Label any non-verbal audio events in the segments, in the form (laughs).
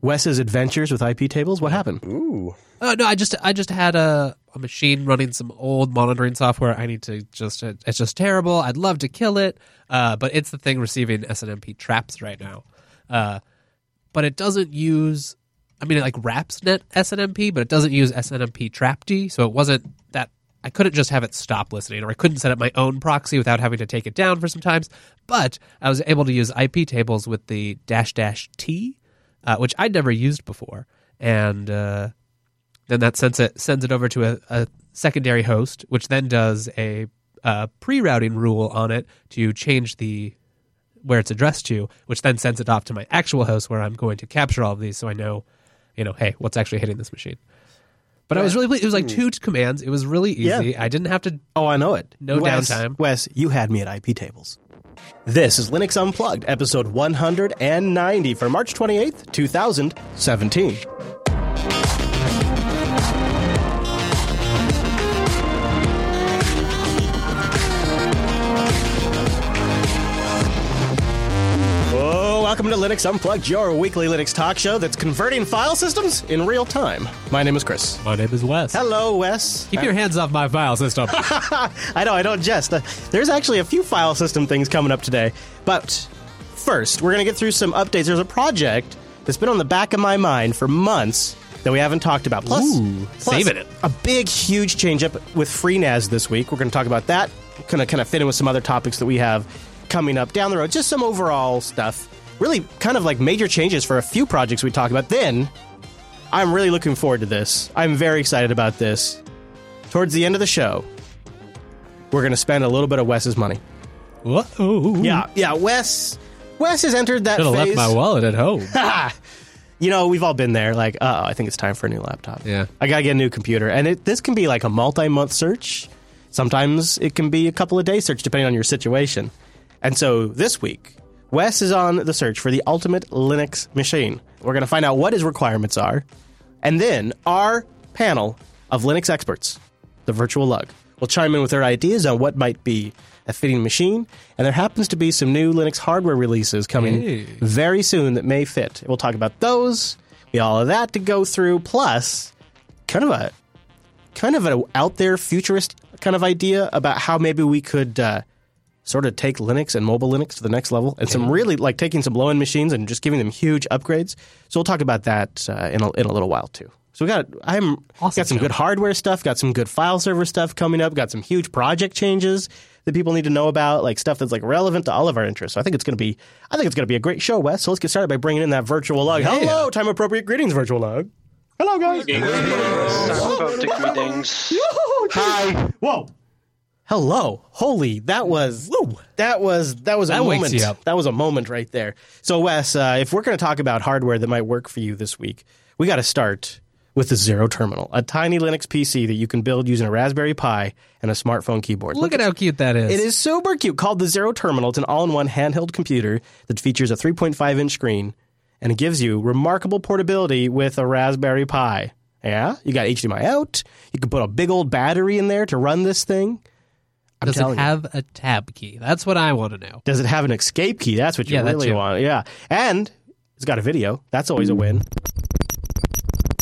Wes's adventures with IP tables. What happened? Ooh. Oh no, I just I just had a, a machine running some old monitoring software. I need to just it's just terrible. I'd love to kill it, uh, but it's the thing receiving SNMP traps right now. Uh, but it doesn't use. I mean, it like wraps net SNMP, but it doesn't use SNMP trapd. So it wasn't that I couldn't just have it stop listening, or I couldn't set up my own proxy without having to take it down for some times. But I was able to use IP tables with the dash dash T, uh, which I'd never used before, and. Uh, then that sends it sends it over to a, a secondary host, which then does a, a pre-routing rule on it to change the where it's addressed to, which then sends it off to my actual host where I'm going to capture all of these, so I know, you know, hey, what's actually hitting this machine. But I was really, it was like two commands. It was really easy. Yeah. I didn't have to. Oh, I know it. No Wes, downtime. Wes, you had me at IP tables. This is Linux Unplugged, episode 190 for March 28th, 2017. Welcome to Linux Unplugged, your weekly Linux talk show that's converting file systems in real time. My name is Chris. My name is Wes. Hello, Wes. Keep your hands off my file system. (laughs) I know, I don't jest. Uh, there's actually a few file system things coming up today. But first, we're going to get through some updates. There's a project that's been on the back of my mind for months that we haven't talked about. Plus, Ooh, plus saving it. A big, huge change up with FreeNAS this week. We're going to talk about that. Kind of, kind of fit in with some other topics that we have coming up down the road. Just some overall stuff. Really, kind of like major changes for a few projects we talked about. Then, I'm really looking forward to this. I'm very excited about this. Towards the end of the show, we're going to spend a little bit of Wes's money. Whoa. Yeah, yeah. Wes, Wes has entered that Should have phase. left my wallet at home. (laughs) you know, we've all been there. Like, uh, oh, I think it's time for a new laptop. Yeah. I gotta get a new computer, and it, this can be like a multi-month search. Sometimes it can be a couple of day search, depending on your situation. And so this week, Wes is on the search for the ultimate Linux machine. We're gonna find out what his requirements are, and then our panel of Linux experts, the Virtual Lug, will chime in with their ideas on what might be a fitting machine. And there happens to be some new Linux hardware releases coming Hey. very soon that may fit. We'll talk about those. We all of that to go through, plus kind of a kind of an out there futurist kind of idea about how maybe we could uh, sort of take Linux and mobile Linux to the next level, and some really like taking some low end machines and just giving them huge upgrades. So we'll talk about that uh, in a, in a little while too. So we got I'm Awesome got some show. good hardware stuff, got some good file server stuff coming up, got some huge project changes that people need to know about, like stuff that's like relevant to all of our interests. So I think it's going to be I think it's going to be a great show, Wes. So let's get started by bringing in that virtual lug. Hello, time appropriate greetings, virtual lug. Hello, guys. Perfect greetings. Hi. Whoa. Hello. Holy, that was that was that was a That moment. That was a moment right there. So Wes, uh, if we're going to talk about hardware that might work for you this week, we got to start with the Zero Terminal, a tiny Linux PC that you can build using a Raspberry Pi and a smartphone keyboard. Look at how cute that is. It is super cute. Called the Zero Terminal. It's an all-in-one handheld computer that features a 3.5-inch screen, and it gives you remarkable portability with a Raspberry Pi. Yeah, you got HDMI out. You can put a big old battery in there to run this thing. I'm Does it you. have a tab key? That's what I want to know. Does it have an escape key? That's what you Yeah, really want. Yeah, and it's got a video. That's always a win.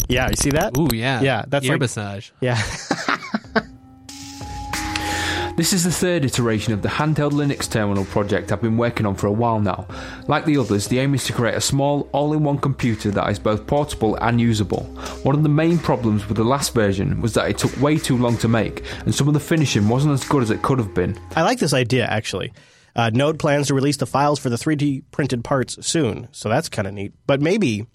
Yeah, you see that? Ooh, yeah. Yeah, that's ear like- massage. Yeah. (laughs) This is the third iteration of the handheld Linux terminal project I've been working on for a while now. Like the others, the aim is to create a small, all in one computer that is both portable and usable. One of the main problems with the last version was that it took way too long to make, and some of the finishing wasn't as good as it could have been. I like this idea actually. Uh, Node plans to release the files for the 3D printed parts soon, so that's kind of neat. But maybe,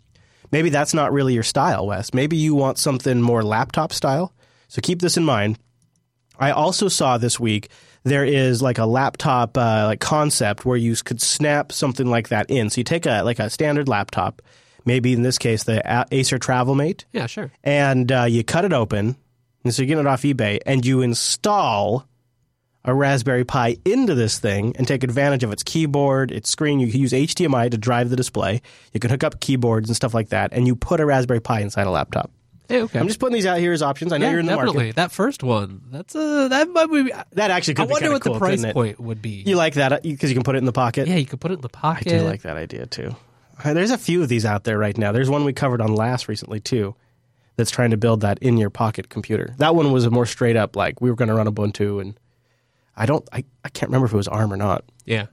maybe that's not really your style, Wes. Maybe you want something more laptop style. So keep this in mind. I also saw this week there is like a laptop uh, like concept where you could snap something like that in. So you take a like a standard laptop, maybe in this case the Acer TravelMate, Yeah, sure. and uh, you cut it open, and so you get it off eBay, and you install a Raspberry Pi into this thing and take advantage of its keyboard, its screen. You can use HDMI to drive the display. You can hook up keyboards and stuff like that, and you put a Raspberry Pi inside a laptop. Hey, okay. I'm just putting these out here as options. I know yeah, you're in the definitely. market. That first one. That's a that might be. That actually could I wonder what cool, the price point would be. You like that because you can put it in the pocket. yeah, you could put it in the pocket. I do like that idea too. Uh, There's a few of these out there right now. There's one we covered on last recently too, that's trying to build that in your pocket computer. That one was a more straight up like we were going to run Ubuntu, and I don't, I, I can't remember if it was ARM or not. Yeah.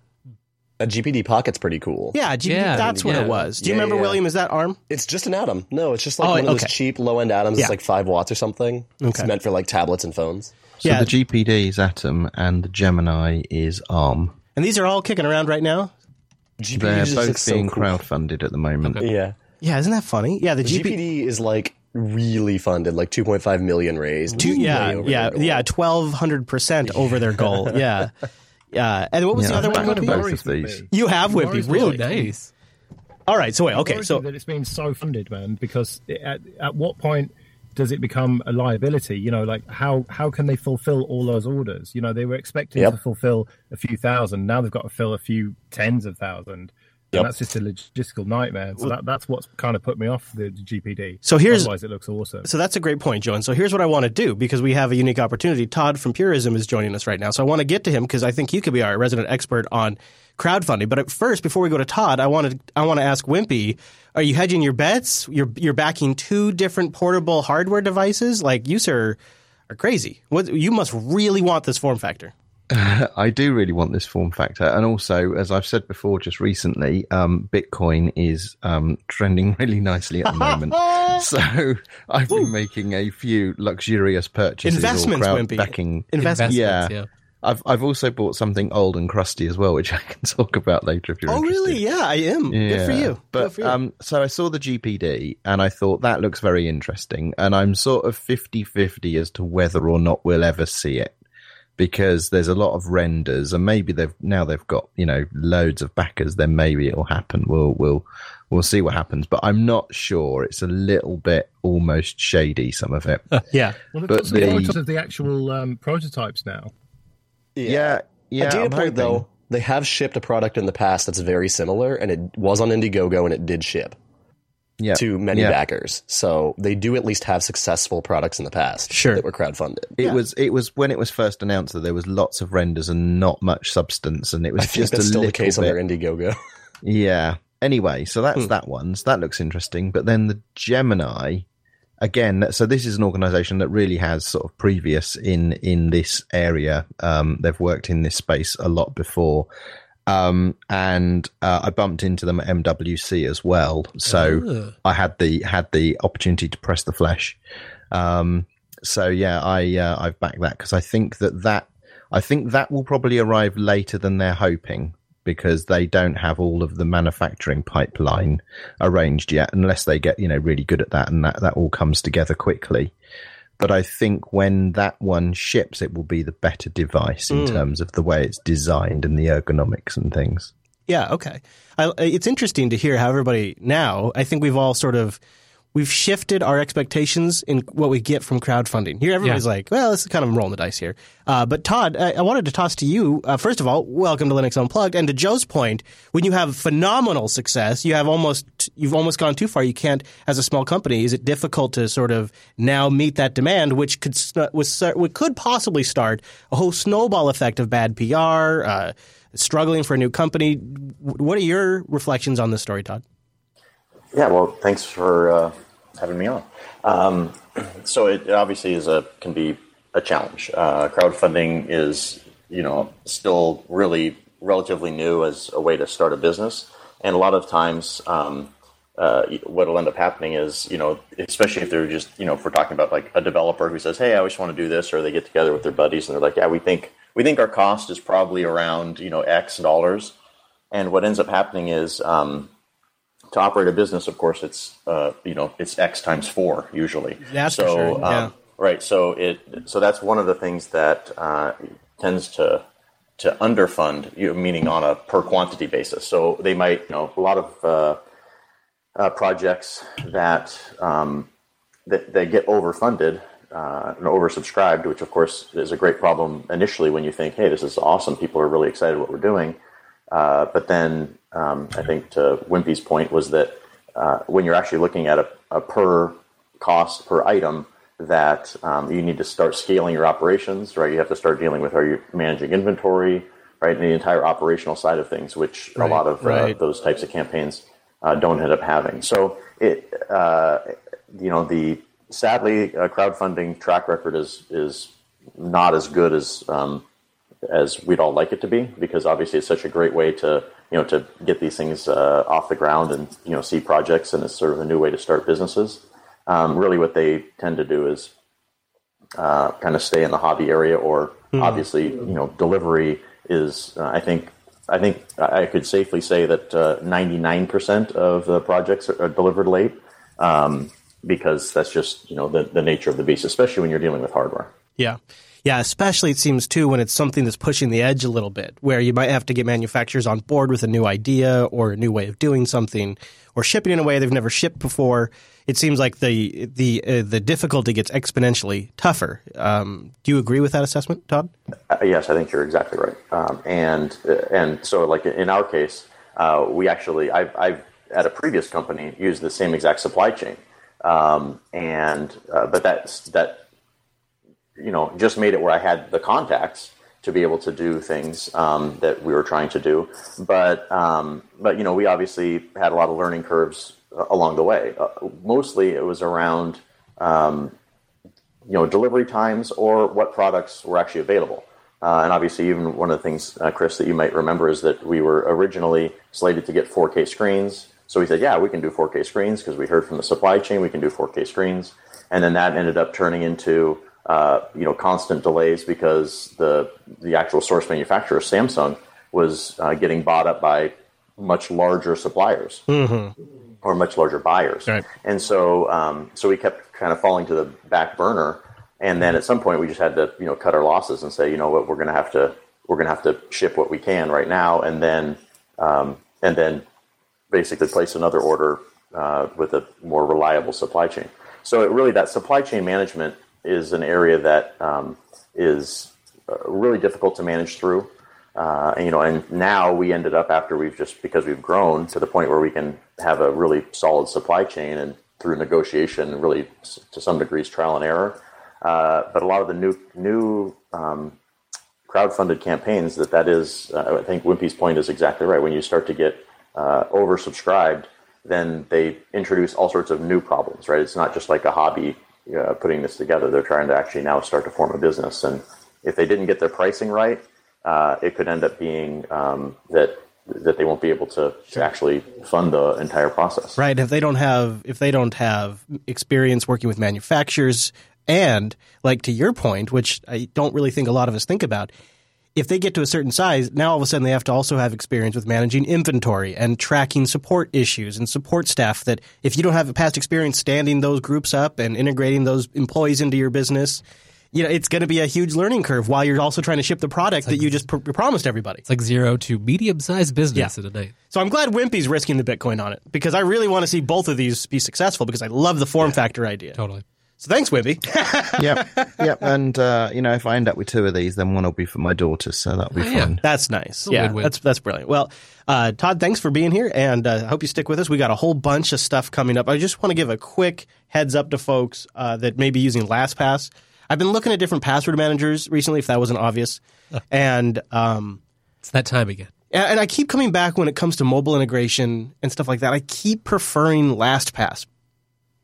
A GPD Pocket's pretty cool. Yeah, G- Yeah, that's what yeah. it was. Do you Yeah, remember yeah. William? Is that ARM? It's just an atom. No, it's just like Oh, one of those cheap low end atoms. Yeah. It's like five watts or something. It's meant for like tablets and phones. So Yeah. the GPD is Atom and the Gemini is ARM. And these are all kicking around right now. GPD They're just both looks so being cool. crowdfunded at the moment. Yeah. Yeah, isn't that funny? Yeah, the, The GP. GPD is like really funded, like 2.5 million raised. Two, yeah, yeah, yeah, twelve hundred percent over their goal. (laughs) Yeah, yeah. And what was Yeah, the other I've one? got Wimpy? both of these. You have Wimpy, Worries me. really? Nice. All right, so wait, okay, so that it's been so funded, man. Because at, at what point does it become a liability? You know, like how how can they fulfill all those orders? You know, they were expecting Yep. to fulfill a few thousand. Now they've got to fill a few tens of thousand. Yep. That's just a logistical nightmare. So that, that's what's kind of put me off the GPD. So here's- otherwise it looks awesome. So that's a great point, John. So here's what I want to do because we have a unique opportunity. Todd from Purism is joining us right now. So I want to get to him because I think you could be our resident expert on crowdfunding. But at first, before we go to Todd, I want to I want to ask Wimpy: Are you hedging your bets? You're you're backing two different portable hardware devices. Like you, sir, are crazy. What you must really want this form factor. (laughs) I do really want this form factor, and also, as I've said before, just recently, um, Bitcoin is um, trending (laughs) really nicely at the moment. (laughs) so I've been making a few luxurious purchases, Investments, or Wimpy. crowd backing. Investments, yeah. yeah. I've I've also bought something old and crusty as well, which I can talk about later if you're interested. Oh, interested. really? Yeah, I am. Good for you. But for you. um, so I saw the GPD and I thought that looks very interesting. And I'm sort of 50 50 as to whether or not we'll ever see it because there's a lot of renders and maybe they've now they've got, you know, loads of backers. Then maybe it'll happen. We'll, we'll, we'll see what happens. But I'm not sure. It's a little bit almost shady, some of it. (laughs) yeah. well, they've but got some the- photos of the actual um, prototypes now. yeah. Yeah. a data I'm point hoping. though, they have shipped a product in the past that's very similar, and it was on Indiegogo and it did ship Yeah. to many yeah. backers. So they do at least have successful products in the past Sure. that were crowdfunded. It was it was when it was first announced that there was lots of renders and not much substance, and it was I think just that's a still little the case bit. on their Indiegogo. (laughs) Yeah. Anyway, so that's that one. So that looks interesting. But then the Gemini, again. So this is an organisation that really has sort of previous in in this area. Um, they've worked in this space a lot before. Um, and uh, I bumped into them at MWC as well. So I had the had the opportunity to press the flesh. Um, so yeah, I uh, I've backed that because I think that that I think that will probably arrive later than they're hoping because they don't have all of the manufacturing pipeline arranged yet, unless they get you know really good at that and that that all comes together quickly. But I think when that one ships, it will be the better device in hmm. terms of the way it's designed and the ergonomics and things. Yeah, okay. I, it's interesting to hear how everybody now. I think we've all sort of we've shifted our expectations in what we get from crowdfunding. Here, everybody's Yeah. like, "Well, this is kind of rolling the dice here." Uh, but Todd, I, I wanted to toss to you uh, first of all. Welcome to Linux Unplugged, and to Joe's point, when you have phenomenal success, you have almost you've almost gone too far. You can't, as a small company, is it difficult to sort of now meet that demand, which could st- was what could possibly start a whole snowball effect of bad PR. Uh, struggling for a new company. What are your reflections on this story, Todd? Yeah, well, thanks for uh, having me on. Um, (clears throat) so it obviously is a can be a challenge. Uh, crowdfunding is you know still really relatively new as a way to start a business, and a lot of times. Um, uh, what will end up happening is, you know, especially if they're just, you know, if we're talking about like a developer who says, "Hey, I just want to do this," or they get together with their buddies and they're like, "Yeah, we think we think our cost is probably around, you know, X dollars," and what ends up happening is, um, to operate a business, of course, it's uh, you know it's X times four usually. That's for so, sure, um, yeah. right. So it so that's one of the things that uh, tends to to underfund, you know, meaning on a per quantity basis. So they might, you know, a lot of uh, uh, projects that um, that they get overfunded uh, and oversubscribed, which of course is a great problem initially when you think, hey, this is awesome, people are really excited what we're doing. Uh, but then um, I think to Wimpy's point was that uh, when you're actually looking at a, a per cost per item, that um, you need to start scaling your operations, right? You have to start dealing with how you're managing inventory, right, and the entire operational side of things, which a lot of uh, those types of campaigns uh, don't end up having. So it, uh, you know, the sadly uh, crowdfunding track record is is not as good as um, as we'd all like it to be because obviously it's such a great way to you know to get these things uh, off the ground and you know see projects and it's sort of a new way to start businesses. Um, really, what they tend to do is uh, kind of stay in the hobby area, or obviously you know delivery is uh, I think I think I could safely say that ninety nine percent of the projects are, are delivered late. Um, because that's just you know the, the nature of the beast, especially when you're dealing with hardware. Yeah. Yeah, especially it seems too when it's something that's pushing the edge a little bit, where you might have to get manufacturers on board with a new idea or a new way of doing something, or shipping in a way they've never shipped before. It seems like the the uh, the difficulty gets exponentially tougher. Um, do you agree with that assessment, Todd? Uh, yes, I think you're exactly right. Um, and uh, and so like in our case, uh, we actually I've, I've at a previous company used the same exact supply chain, um, and uh, but that's that you know just made it where I had the contacts to be able to do things um, that we were trying to do. But um, but you know we obviously had a lot of learning curves uh, along the way. Uh, mostly it was around um, you know delivery times or what products were actually available. Uh, and obviously, even one of the things, uh, Chris, that you might remember is that we were originally slated to get 4K screens. So we said, yeah, we can do 4K screens because we heard from the supply chain we can do 4K screens. And then that ended up turning into uh, you know constant delays because the the actual source manufacturer Samsung was uh, getting bought up by much larger suppliers or much larger buyers, Right. and so um, so we kept kind of falling to the back burner. And then at some point, we just had to you know cut our losses and say, you know what, we're going to have to we're going to have to ship what we can right now, and then um, and then basically place another order uh, with a more reliable supply chain. So it really that supply chain management is an area that um, is uh, really difficult to manage through. Uh, and, you know, and now we ended up after we've just because we've grown to the point where we can have a really solid supply chain and through negotiation, really to some degrees trial and error. Uh, but a lot of the new new um, crowdfunded campaigns that that is uh, i think wimpy's point is exactly right when you start to get uh, oversubscribed then they introduce all sorts of new problems right it's not just like a hobby uh, putting this together. They're trying to actually now start to form a business. And if they didn't get their pricing right uh, it could end up being um, that that they won't be able to, to actually fund the entire process. Right. If they don't have if they don't have experience working with manufacturers and like to your point, which I don't really think a lot of us think about, if they get to a certain size, now all of a sudden they have to also have experience with managing inventory and tracking support issues and support staff that if you don't have a past experience standing those groups up and integrating those employees into your business, you know, it's going to be a huge learning curve while you're also trying to ship the product that you just pr- promised everybody. It's like zero to medium sized business Yeah. in a night. So I'm glad Wimpy's risking the Bitcoin on it because I really want to see both of these be successful because I love the form factor idea. Totally. So thanks, Wimpy. (laughs) yep, yep. And uh, you know, if I end up with two of these, then one will be for my daughter, so that'll be Oh, yeah. fun. That's nice. Yeah, win-win. that's that's brilliant. Well, uh, Todd, thanks for being here, and uh, I hope you stick with us. We got a whole bunch of stuff coming up. I just want to give a quick heads up to folks uh, that may be using LastPass. I've been looking at different password managers recently, if that wasn't obvious, and um, It's that time again. and and I keep coming back when it comes to mobile integration and stuff like that. I keep preferring LastPass.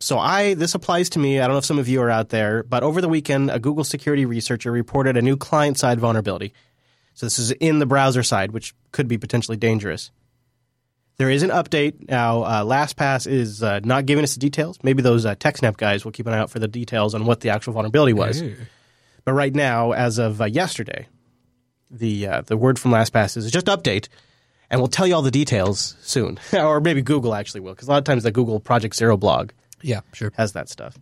So I this applies to me. I don't know if some of you are out there, but over the weekend, a Google security researcher reported a new client side vulnerability. So this is in the browser side, which could be potentially dangerous. There is an update now. Uh, LastPass is uh, not giving us the details. Maybe those uh, TechSnap guys will keep an eye out for the details on what the actual vulnerability was. But right now, as of uh, yesterday, the uh, the word from LastPass is just update, and we'll tell you all the details soon, (laughs) or maybe Google actually will, because a lot of times the Google Project Zero blog Yeah, sure. has that stuff.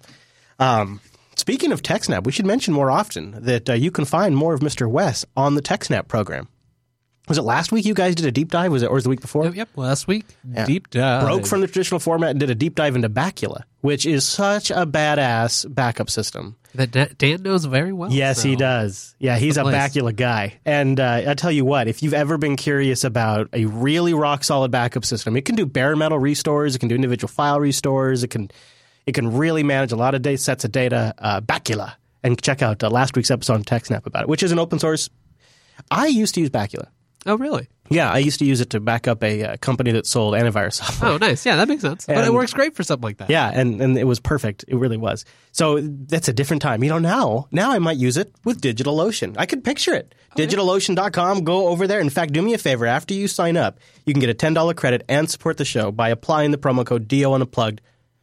Um, speaking of TechSnap, we should mention more often that uh, you can find more of Mr. Wes on the TechSnap program. Was it last week you guys did a deep dive? Was it or was it the week before? Yep, yep. Last week, deep dive. Broke from the traditional format and did a deep dive into Bacula, which is such a badass backup system. that Dan knows very well. Yes, he does. Yeah, he's a. Bacula guy. And uh, I tell you what, if you've ever been curious about a really rock solid backup system, it can do bare metal restores, it can do individual file restores, it can it can really manage a lot of data sets of data. Uh, Bacula, and check out uh, last week's episode on TechSnap about it, which is an open source. I used to use Bacula. Oh, really? Yeah, I used to use it to back up a uh, company that sold antivirus (laughs) software. Oh, nice. Yeah, that makes sense. but it works great for something like that. Yeah, and, and it was perfect. It really was. So that's a different time. You know, now now I might use it with DigitalOcean. I could picture it. DigitalOcean.com. Go over there. In fact, do me a favor. After you sign up, you can get a ten dollar credit and support the show by applying the promo code DO Unplugged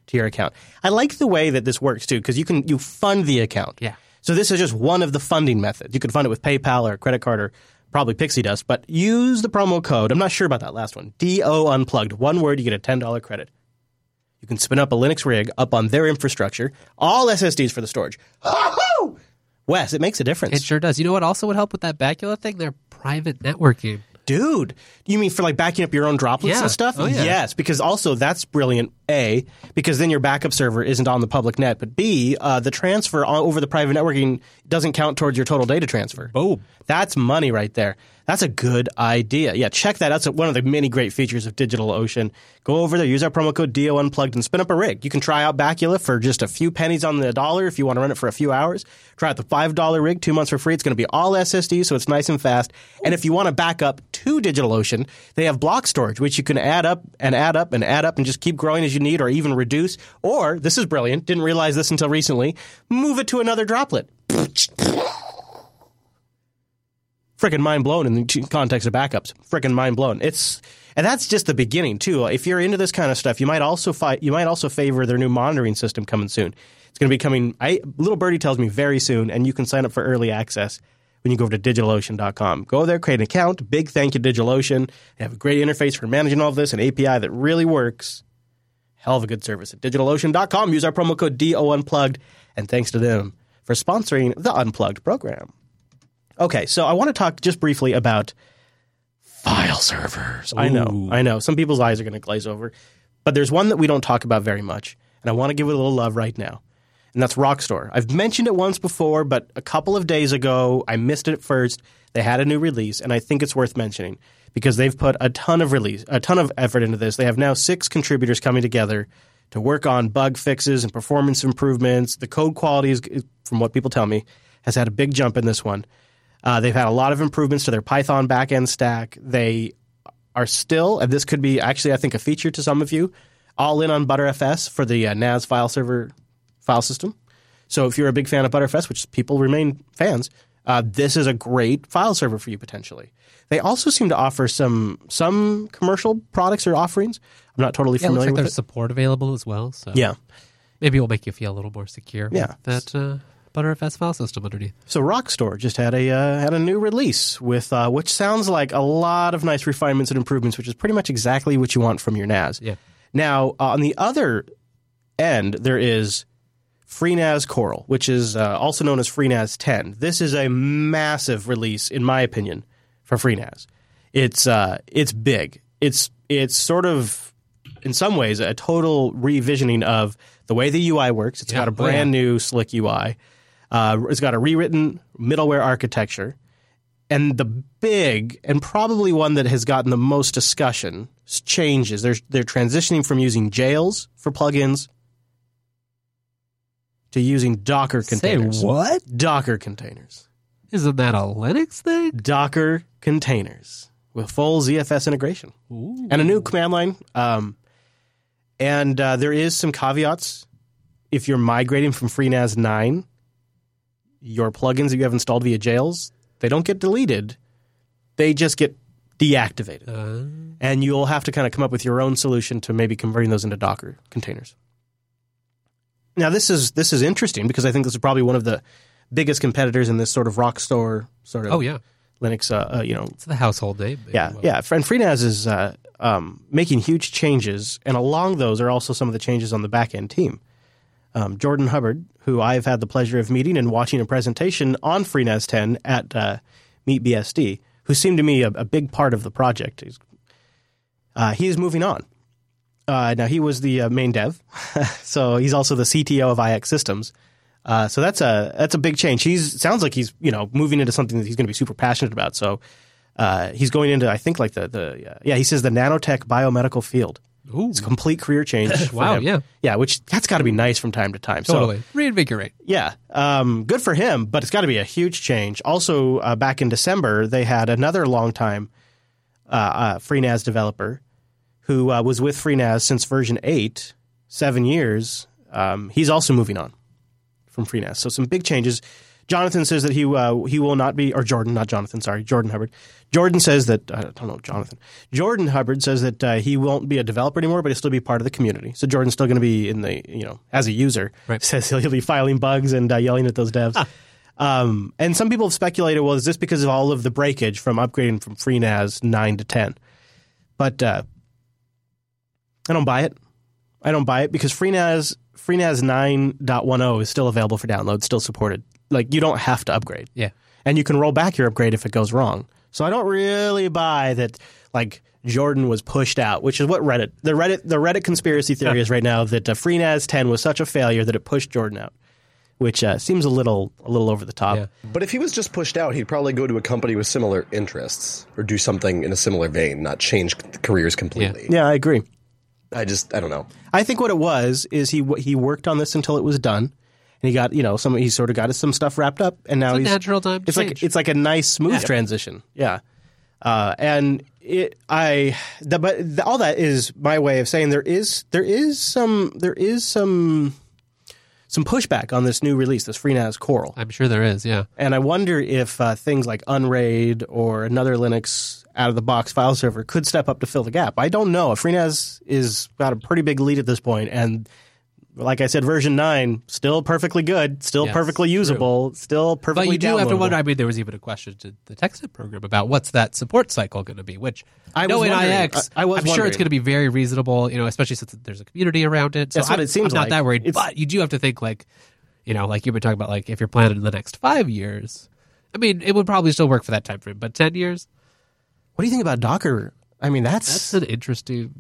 to your account. I like the way that this works too because you can you fund the account. Yeah. So this is just one of the funding methods. You could fund it with PayPal or credit card or probably Pixie Dust, but use the promo code. I'm not sure about that last one. DO Unplugged. One word, you get a ten dollar credit. You can spin up a Linux rig up on their infrastructure, all SSDs for the storage. Oh! Wes, it makes a difference. It sure does. You know what also would help with that Bacula thing? Their private networking. Dude, you mean for like backing up your own droplets Yeah. and stuff? Oh, yeah. Yes, because also that's brilliant. A, because then your backup server isn't on the public net. But B, uh, the transfer over the private networking doesn't count towards your total data transfer. Boom. That's money right there. That's a good idea. Yeah, check that out. That's one of the many great features of DigitalOcean. Go over there, use our promo code DO Unplugged, and spin up a rig. You can try out Bacula for just a few pennies on the dollar if you want to run it for a few hours. Try out the $5 rig, two months for free. It's going to be all SSD, so it's nice and fast. And if you want to back up to DigitalOcean, they have block storage, which you can add up and add up and add up and just keep growing as you need or even reduce. Or, this is brilliant, didn't realize this until recently, move it to another droplet. Freaking mind blown in the context of backups. Freaking mind blown. It's and that's just the beginning too. If you're into this kind of stuff, you might also fi- you might also favor their new monitoring system coming soon. It's going to be coming. I, Little Birdie tells me very soon, and you can sign up for early access when you go over to DigitalOcean.com. Go there, create an account. Big thank you, DigitalOcean. They have a great interface for managing all of this, an API that really works. Hell of a good service at DigitalOcean.com. Use our promo code DO Unplugged, and thanks to them for sponsoring the Unplugged program. Okay, so I want to talk just briefly about file servers. I know, I know. Some people's eyes are going to glaze over, but there's one that we don't talk about very much, and I want to give it a little love right now, and that's Rockstor. I've mentioned it once before, but a couple of days ago, I missed it at first. They had a new release, and I think it's worth mentioning because they've put a ton of release, a ton of effort into this. They have now six contributors coming together to work on bug fixes and performance improvements. The code quality is, from what people tell me, has had a big jump in this one. Uh, they've had a lot of improvements to their Python backend stack. They are still, and this could be actually, I think, a feature to some of you, all in on Btrfs for the uh, NAS file server file system. So if you're a big fan of Btrfs, which people remain fans, uh, this is a great file server for you potentially. They also seem to offer some some commercial products or offerings. I'm not totally Yeah, it looks familiar like with there's it. support available as well. So Yeah. maybe it'll make you feel a little more secure. Yeah. That uh, Btrfs file system underneath. So Rockstor just had a uh, had a new release with uh, which sounds like a lot of nice refinements and improvements, which is pretty much exactly what you want from your NAS. Yeah. Now uh, on the other end, there is FreeNAS Corral, which is uh, also known as FreeNAS 10. This is a massive release, in my opinion, for FreeNAS. It's uh, it's big. It's it's sort of in some ways a total revisioning of the way the UI works. It's Yeah. got a Oh, yeah. brand new slick UI. Uh, it's got a rewritten middleware architecture. And the big and probably one that has gotten the most discussion changes. They're, they're transitioning from using jails for plugins to using Docker containers. Say what? Docker containers. Isn't that a Linux thing? Docker containers with full ZFS integration and a new command line. Um, and uh, there is some caveats. If you're migrating from FreeNAS 9, your plugins that you have installed via jails, they don't get deleted. They just get deactivated. Uh, And you'll have to kind of come up with your own solution to maybe converting those into Docker containers. Now this is this is interesting because I think this is probably one of the biggest competitors in this sort of Rockstor sort of oh yeah, Linux uh, uh, you know it's the household name. yeah, will. yeah. And FreeNAS is uh, um, making huge changes, and along those are also some of the changes on the back end team. Um, Jordan Hubbard, who I've had the pleasure of meeting and watching a presentation on FreeNAS 10 at uh, MeetBSD, who seemed to me a, a big part of the project. He's, uh, he is moving on. Uh, now he was the uh, main dev, (laughs) so he's also the CTO of iXsystems. Uh, so that's a that's a big change. He's sounds like he's you know moving into something that he's going to be super passionate about. So uh, he's going into I think like the the yeah he says the nanotech biomedical field. Ooh, It's a complete career change. (laughs) Wow, him. yeah. yeah. Which that's got to be nice from time to time. So totally reinvigorate. yeah, um, good for him, but it's got to be a huge change. Also, uh, back in December, they had another longtime uh, uh, FreeNAS developer who uh, was with FreeNAS since version 8, seven years. Um, he's also moving on from FreeNAS. So some big changes. Jonathan says that he uh, he will not be, or Jordan, not Jonathan, sorry, Jordan Hubbard. Jordan says that I don't know Jonathan. Jordan Hubbard says that uh, he won't be a developer anymore, but he'll still be part of the community. So Jordan's still going to be in the you know as a user. Right. Says he'll be filing bugs and uh, yelling at those devs. Um, and some people have speculated, well, is this because of all of the breakage from upgrading from FreeNAS nine to ten? But uh, I don't buy it. I don't buy it because FreeNAS FreeNAS 9.10 is still available for download, still supported. Like you don't have to upgrade. Yeah. And you can roll back your upgrade if it goes wrong. So I don't really buy that like Jordan was pushed out, which is what Reddit the Reddit the Reddit conspiracy theory is right now that uh, FreeNAS 10 was such a failure that it pushed Jordan out, which uh, seems a little a little over the top. Yeah. But if he was just pushed out, he'd probably go to a company with similar interests or do something in a similar vein, not change careers completely. yeah, Yeah, I agree. I just, I don't know. I think what it was is he he worked on this until it was done, and he got you know some he sort of got some stuff wrapped up, and now It's a he's natural time to It's like it's like a nice smooth transition, yeah. Uh, and it I the, but the, all that is my way of saying there is there is some there is some some pushback on this new release, this FreeNAS Corral. I'm sure there is. Yeah. And I wonder if uh, things like Unraid or another Linux out of the box file server could step up to fill the gap. I don't know. FreeNAS is got a pretty big lead at this point, and like I said, version nine still perfectly good, still Yes, perfectly usable, still perfectly. But you do have to wonder. I mean, there was even a question to the TechSnap program about what's that support cycle going to be. Which I know in. iX, I- I was am sure it's going to be very reasonable. You know, especially since there's a community around it. So That's I'm, it seems I'm not like. that worried. It's- but you do have to think like, you know, like you've been talking about, like if you're planning in the next five years. I mean, it would probably still work for that time frame, but ten years. What do you think about Docker? I mean, that's, That's an interesting.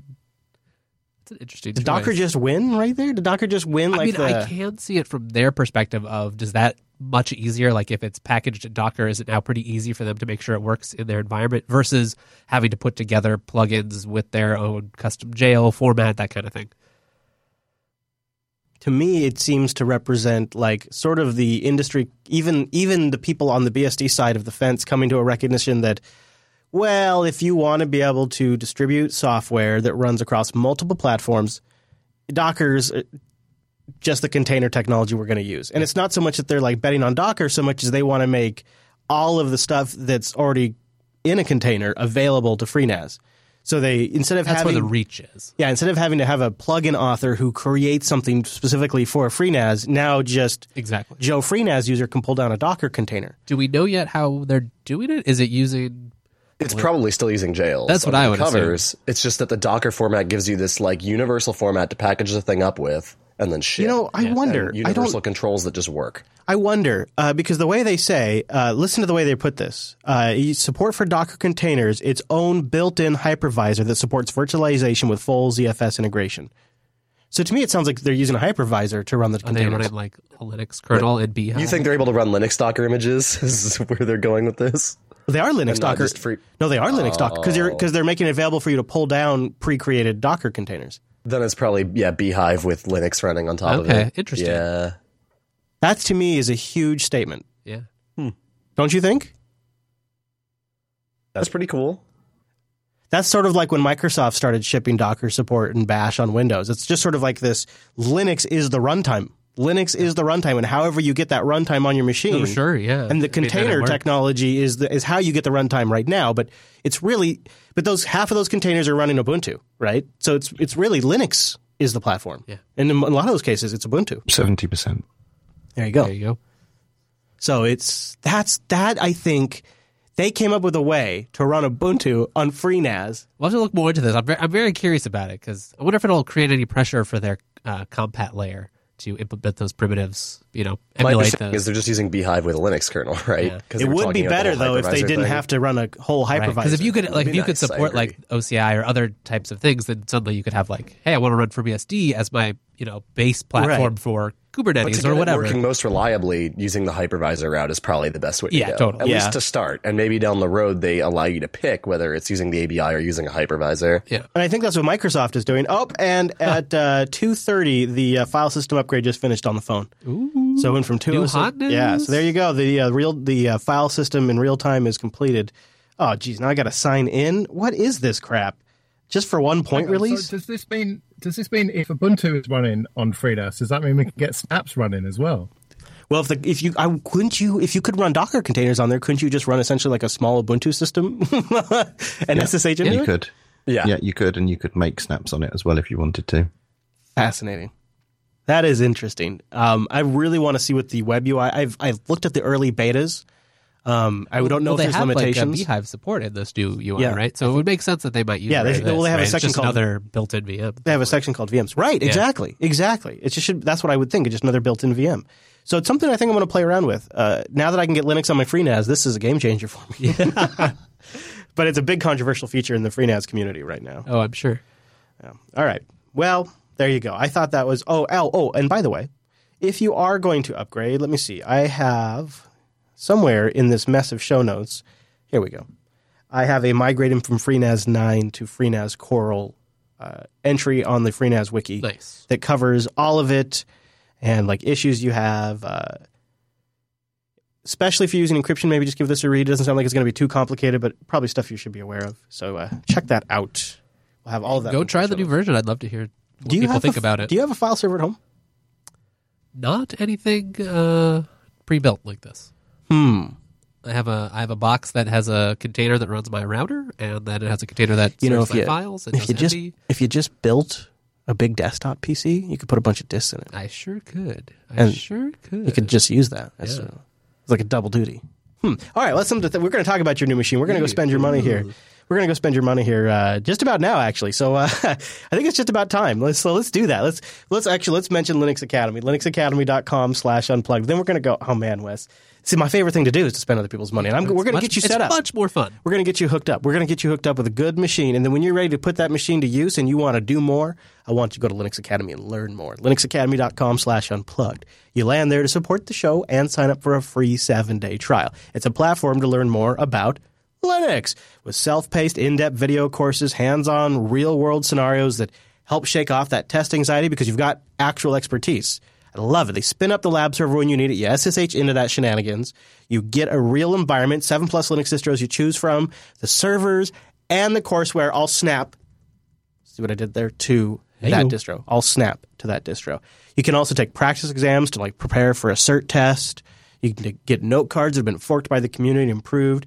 That's an interesting. did Docker just win right there? Did Docker just win? I like mean, the, I can see it from their perspective of does that much easier? Like if it's packaged in Docker, is it now pretty easy for them to make sure it works in their environment versus having to put together plugins with their own custom jail format, that kind of thing? to me it seems to represent like sort of the industry even even the people on the BSD side of the fence coming to a recognition that well if you want to be able to distribute software that runs across multiple platforms Docker's uh, just the container technology we're going to use and it's not so much that they're like betting on Docker so much as they want to make all of the stuff that's already in a container available to FreeNAS so they instead of That's having where the reach is. yeah, instead of having to have a plugin author who creates something specifically for FreeNAS, now just Exactly. Joe FreeNAS user can pull down a Docker container. Do we know yet how they're doing it? Is it using? It's probably still using jails. That's what I the would assume. covers. It's just that the Docker format gives you this like universal format to package the thing up with and then ship. You know, I wonder. And I universal don't. controls that just work. I wonder uh, because the way they say, uh, listen to the way they put this. Uh, support for Docker containers, its own built-in hypervisor that supports virtualization with full ZFS integration. So to me, it sounds like they're using a hypervisor to run the Are they containers. running like a Linux kernel and bhyve? You think they're able to run Linux Docker images? (laughs) Is where they're going with this? They are Linux And Docker. free- No, they are Linux Docker because they're oh. because they're making it available for you to pull down pre-created Docker containers. Then it's probably yeah bhyve with Linux running on top of it. Okay, interesting. Yeah, That to me is a huge statement. Yeah. Hmm. Don't you think? that's pretty cool. That's sort of like when Microsoft started shipping Docker support and Bash on Windows. It's just sort of like this Linux is the runtime. Linux is the runtime, and however you get that runtime on your machine. For sure, yeah. And the I mean, then it container technology is the, is how you get the runtime right now. But it's really, but those half of those containers are running Ubuntu, right? So it's it's really Linux is the platform. Yeah. And in a lot of those cases, it's Ubuntu. Seventy percent. There you go. There you go. So it's that's that I think they came up with a way to run Ubuntu on FreeNAS. We'll have to look more into this. I'm very, I'm very curious about it because I wonder if it'll create any pressure for their uh, compat layer to implement those primitives. You know, My emulate understanding those. is they're just using bhyve with a Linux kernel, (laughs) right? Yeah. 'Cause It would be better though if they didn't thing. have to run a whole hypervisor. Because if you could, like, if you could nice, I support like OCI or other types of things, then suddenly you could have like, hey, I want to run FreeBSD as my you know base platform Right. for But Kubernetes to or whatever. working most reliably, using the hypervisor route is probably the best way to Yeah, go. totally. At Yeah. least to start, and maybe down the road they allow you to pick whether it's using the ABI or using a hypervisor. Yeah. and I think that's what Microsoft is doing. Oh, and at uh, two thirty, the uh, file system upgrade just finished on the phone. Ooh. So it went from two New six- hot news? Yeah, so there you go. The uh, real the uh, file system in real time is completed. Oh, geez, now I got to sign in. What is this crap? Just for one point Hang on, so release? does this mean? Does this mean if Ubuntu is running on FreeNAS, does that mean we can get Snaps running as well? Well, if the if you I, couldn't you if you could run Docker containers on there, couldn't you just run essentially like a small Ubuntu system and SSH into You it? could. Yeah. Yeah, you could, and you could make snaps on it as well if you wanted to. Fascinating. That is interesting. Um, I really want to see what the web UI. I've I've looked at the early betas. Um, I don't know well, if they there's have limitations. like a bhyve support in this new UI, Yeah. right? So it would make sense that they might use. Yeah, they- it well, they have a right? It's section called- another built-in VM. They have a section called VMs. Right, exactly. Exactly. It just should that's what I would think, it's just another built-in VM. So it's something I think I'm going to play around with. Uh, now that I can get Linux on my FreeNAS, this is a game changer for me. (laughs) but it's a big controversial feature in the FreeNAS community right now. Oh, I'm sure. All right. Well, there you go. I thought that was oh oh oh, and by the way, if you are going to upgrade, let me see. I have somewhere in this mess of show notes. Here we go. I have a migrating from FreeNAS 9 to FreeNAS Corral uh, entry on the FreeNAS wiki Nice. that covers all of it and like issues you have. Uh, especially if you're using encryption, maybe just give this a read. It doesn't sound like it's going to be too complicated, but probably stuff you should be aware of. So uh, check that out. We'll have all of that. Go try the new version. I'd love to hear what Do you people think a, about it. Do you have a file server at home? Not anything uh, pre-built like this. Hmm. I have a I have a box that has a container that runs my router, and then it has a container that You know, if my you files. And if you just if you just built a big desktop PC, you could put a bunch of disks in it. I sure could. I And sure could. You could just use that. As Yeah. it's like a double duty. Hmm. All right, let's. Th- we're going to talk about your new machine. We're going to go spend your money here. We're going to go spend your money here uh, just about now, actually. So uh, (laughs) I think it's just about time. Let's so let's do that. Let's let's actually let's mention Linux Academy, linuxacademy.com slash unplugged. Then we're going to go. Oh man, Wes. See, my favorite thing to do is to spend other people's money, and I'm, we're going to get you it's set up. much more fun. We're going to get you hooked up. We're going to get you hooked up with a good machine. And then when you're ready to put that machine to use and you want to do more, I want you to go to Linux Academy and learn more. LinuxAcademy.com slash unplugged. You land there to support the show and sign up for a free seven day trial. It's a platform to learn more about Linux with self paced, in depth video courses, hands on, real world scenarios that help shake off that test anxiety because you've got actual expertise. I love it. They spin up the lab server when you need it. You SSH into that shenanigans. You get a real environment, seven plus Linux distros you choose from, the servers and the courseware all snap. See what I did there? To that Hey-o. distro. All snap to that distro. You can also take practice exams to like prepare for a cert test. You can get note cards that have been forked by the community and improved.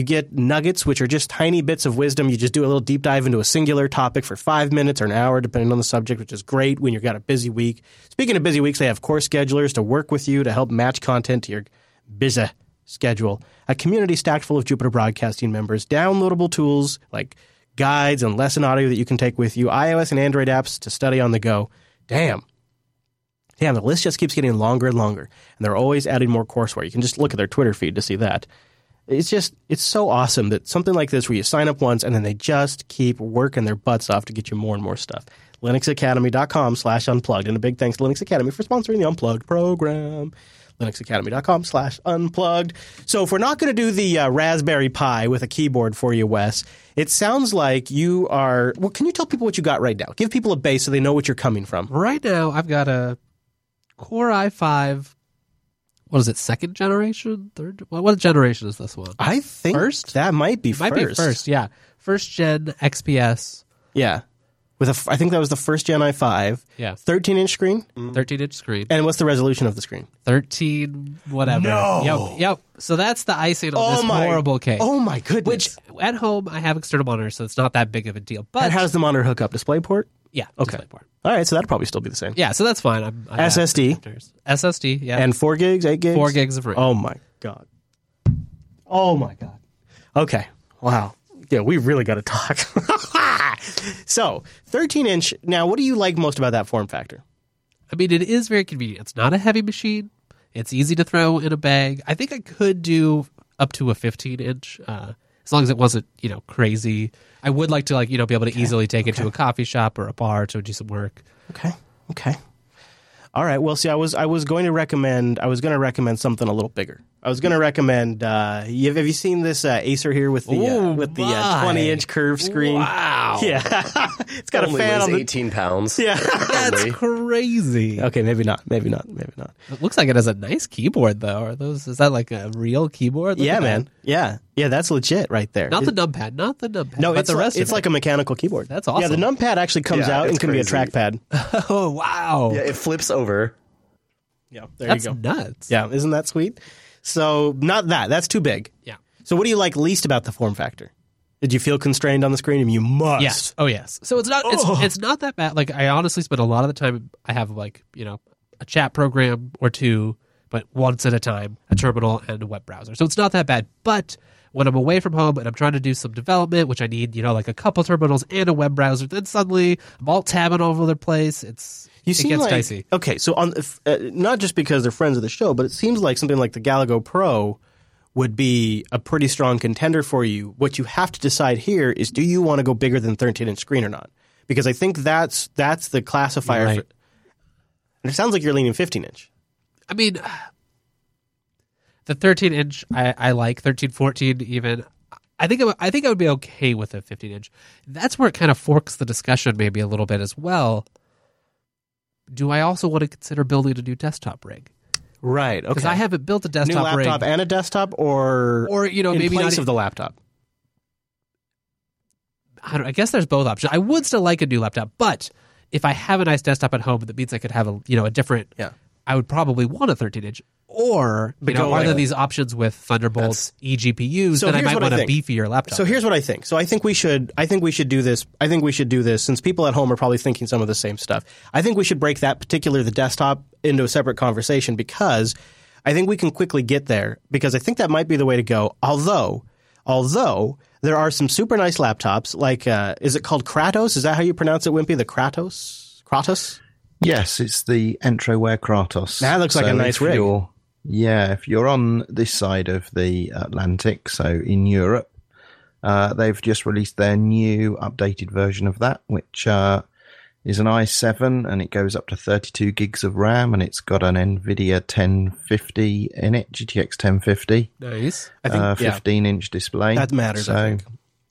You get nuggets, which are just tiny bits of wisdom. You just do a little deep dive into a singular topic for five minutes or an hour, depending on the subject, which is great when you've got a busy week. Speaking of busy weeks, they have course schedulers to work with you to help match content to your busy schedule. A community stacked full of Jupiter Broadcasting members, downloadable tools like guides and lesson audio that you can take with you, iOS and Android apps to study on the go. Damn. Damn, the list just keeps getting longer and longer, and they're always adding more courseware. You can just look at their Twitter feed to see that. It's just, it's so awesome that something like this where you sign up once and then they just keep working their butts off to get you more and more stuff. LinuxAcademy.com slash unplugged. And a big thanks to Linux Academy for sponsoring the Unplugged program. LinuxAcademy.com slash unplugged. So if we're not going to do the uh, Raspberry Pi with a keyboard for you, Wes, it sounds like you are, well, can you tell people what you got right now? Give people a base so they know what you're coming from. Right now, I've got a Core i5. What is it? Second generation? Third? What, what generation is this one? I think First? that might be Might first. be first. Yeah, first gen XPS. Yeah. With a, I think that was the first Gen i5. Yeah, 13 inch screen. Mm-hmm. 13 inch screen. And what's the resolution of the screen? 13 whatever. No. Yep. Yep. So that's the icing on Oh this my- horrible case. Oh my goodness. Which at home I have external monitor, so it's not that big of a deal. But and how does the monitor hook up? DisplayPort? yeah, Okay. DisplayPort. All right, so that'll probably still be the same. Yeah, so that's fine. I'm, I have SSD? SSD. Yeah, And four gigs, eight gigs? four gigs of RAM. Oh my God. Oh my God. Okay. Wow. Yeah, we really got to talk. (laughs) so, 13 inch. Now, what do you like most about that form factor? I mean, it is very convenient. It's not a heavy machine. It's easy to throw in a bag. I think I could do up to a 15 inch, uh, as long as it wasn't, you know, crazy. I would like to, like, you know, be able to easily take it to a coffee shop or a bar to do some work. Okay. Okay. All right. Well, see, I was I was going to recommend I was going to recommend something a little bigger. I was going to recommend. Uh, you, have you seen this uh, Acer here with the uh, Oh, with the uh, twenty inch curved screen? Wow. (laughs) Yeah, it's got Only a fan weighs on the. 18 pounds. Yeah. (laughs) That's crazy. okay, maybe not. Maybe not. Maybe not. It looks like it has a nice keyboard though. Are those? Is that like a real keyboard? Look yeah, at that. man. Yeah, yeah. That's legit right there. Not the numpad. Not the numpad. no, but it's the like, rest. it's of like a mechanical keyboard. That's awesome. Yeah, the numpad actually comes Yeah, out and it's can be a trackpad. (laughs) oh wow. Yeah, it flips over. Yeah, there That's you go. nuts. Yeah, isn't that sweet? So not that. That's too big. Yeah. So what do you like least about the form factor? Did you feel constrained on the screen? And you must. Yes. Oh yes. So it's not it's oh. it's not that bad. Like I honestly spend a lot of the time I have like, you know, a chat program or two, but once at a time, a terminal and a web browser. So it's not that bad. But when I'm away from home and I'm trying to do some development, which I need, you know, like a couple terminals and a web browser, then suddenly I'm all tabbing all over the place. It's You it seem gets like dicey. okay. So on uh, not just because they're friends of the show, but it seems like something like the Galago Pro would be a pretty strong contender for you. What you have to decide here is: do you want to go bigger than 13 inch screen or not? Because I think that's that's the classifier. Right. For, and it sounds like you're leaning 15 inch. I mean, the 13 inch I, I like 13, 14 even. I think I, I think I would be okay with a 15 inch. That's where it kind of forks the discussion maybe a little bit as well. Do I also want to consider building a new desktop rig? Right. Because Okay. I haven't built a desktop new laptop rig, and a desktop, or or you know in maybe place not. of the laptop. I, I guess there's both options. I would still like a new laptop, but if I have a nice desktop at home, that means I could have a you know a different. Yeah. I would probably want a 13 inch. Or you know, are there these options with Thunderbolt eGPUs So that I might want a think. beefier laptop? So here's what I think. So I think we should. I think we should do this. I think we should do this since people at home are probably thinking some of the same stuff. I think we should break that particular the desktop into a separate conversation because I think we can quickly get there because I think that might be the way to go. Although, although there are some super nice laptops like uh, is it called Kratos? Is that how you pronounce it, Wimpy? The Kratos? Kratos? Yes, it's the Entroware Kratos. That looks like a nice if rig. you're- Yeah, if you're on this side of the Atlantic, so in Europe, uh, they've just released their new updated version of that, which uh, is an i7 and it goes up to 32 gigs of RAM and it's got an NVIDIA 1050 in it, GTX 1050, nice. I think uh, yeah, 15 inch display. that matters. So, I think.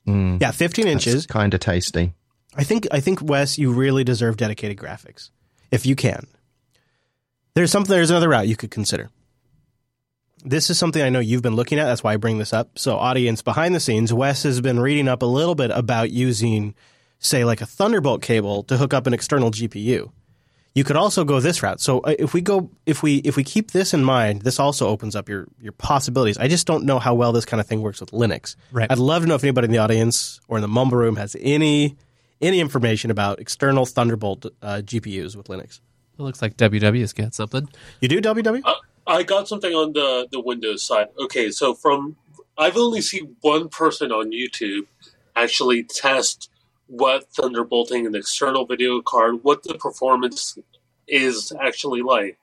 mm, Yeah, 15 inches. kind of tasty. I think I think Wes, you really deserve dedicated graphics if you can. There's something. There's another route you could consider. This is something I know you've been looking at. That's why I bring this up. So, audience behind the scenes, Wes has been reading up a little bit about using, say, like a Thunderbolt cable to hook up an external GPU. You could also go this route. So, uh, if we go, if we if we keep this in mind, this also opens up your your possibilities. I just don't know how well this kind of thing works with Linux. Right. I'd love to know if anybody in the audience or in the mumble room has any any information about external Thunderbolt uh, GPUs with Linux. It looks like WW's got something. You do WW? I got something on the the Windows side. Okay, so from I've only seen one person on YouTube actually test what thunderbolting an external video card, what the performance is actually like.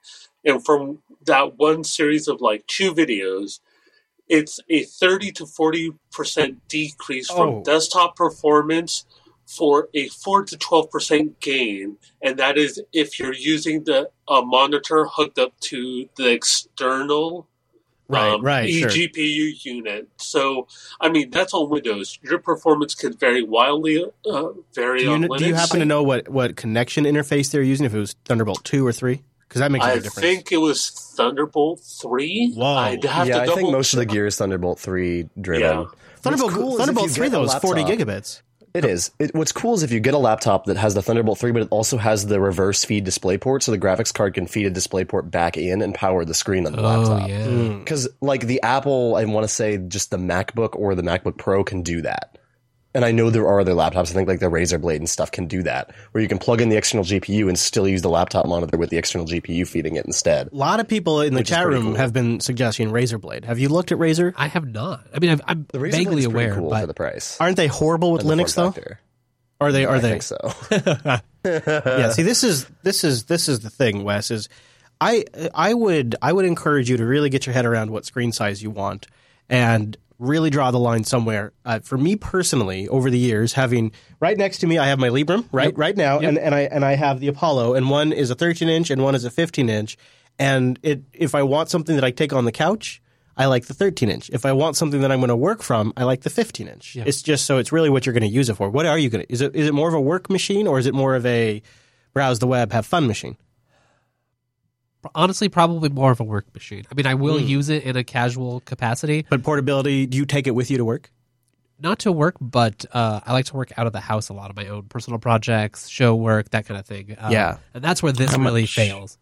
And from that one series of like two videos, it's a 30 to 40% decrease from Oh. desktop performance for a 4 to 12% gain. And that is if you're using the a monitor hooked up to the external Right, um, right, sure. eGPU unit. So, I mean, that's on Windows. Your performance can vary wildly, uh, vary Do on you, Linux. do you happen to know what, what connection interface they're using? If it was Thunderbolt two or three, because that makes a I big difference. think it was Thunderbolt 3. Whoa. I'd have yeah, to I think most of the gear is Thunderbolt 3 driven. Yeah. Thunderbolt cool Thunderbolt three though is forty gigabits. It is. It, what's cool is if you get a laptop that has the Thunderbolt 3, but it also has the reverse feed DisplayPort, so the graphics card can feed a DisplayPort back in and power the screen on the Oh laptop. yeah. Hmm. Because, like, the Apple, I want to say just the MacBook or the MacBook Pro can do that. And I know there are other laptops, I think like the Razer Blade and stuff can do that, where you can plug in the external GPU and still use the laptop monitor with the external GPU feeding it instead. A lot of people in the chat room cool. have been suggesting Razer Blade. Have you looked at Razer? I have not. I mean, I've, I'm The Razer vaguely Blade's aware, cool but for the price. Aren't they horrible with and the Linux though? factor. Are they? Are I they? think so. (laughs) yeah. See, this is this is this is the thing, Wes. Is I I would I would encourage you to really get your head around what screen size you want and really draw the line somewhere. Uh, for me personally, over the years, having right next to me, I have my Librem right right now, and, and I and I have the Apollo, and one is a 13 inch and one is a 15 inch. And it if I want something that I take on the couch, I like the 13 inch. If I want something that I'm going to work from, I like the 15 inch. It's just so it's really what you're going to use it for. What are you going to? Is it is it more of a work machine or is it more of a browse the web, have fun machine? Honestly, probably more of a work machine. I mean, I will use it in a casual capacity, But portability, do you take it with you to work? not to work, but uh, I like to work out of the house a lot of my own personal projects, show work, that kind of thing. Um, Yeah. and that's where this How really much- fails.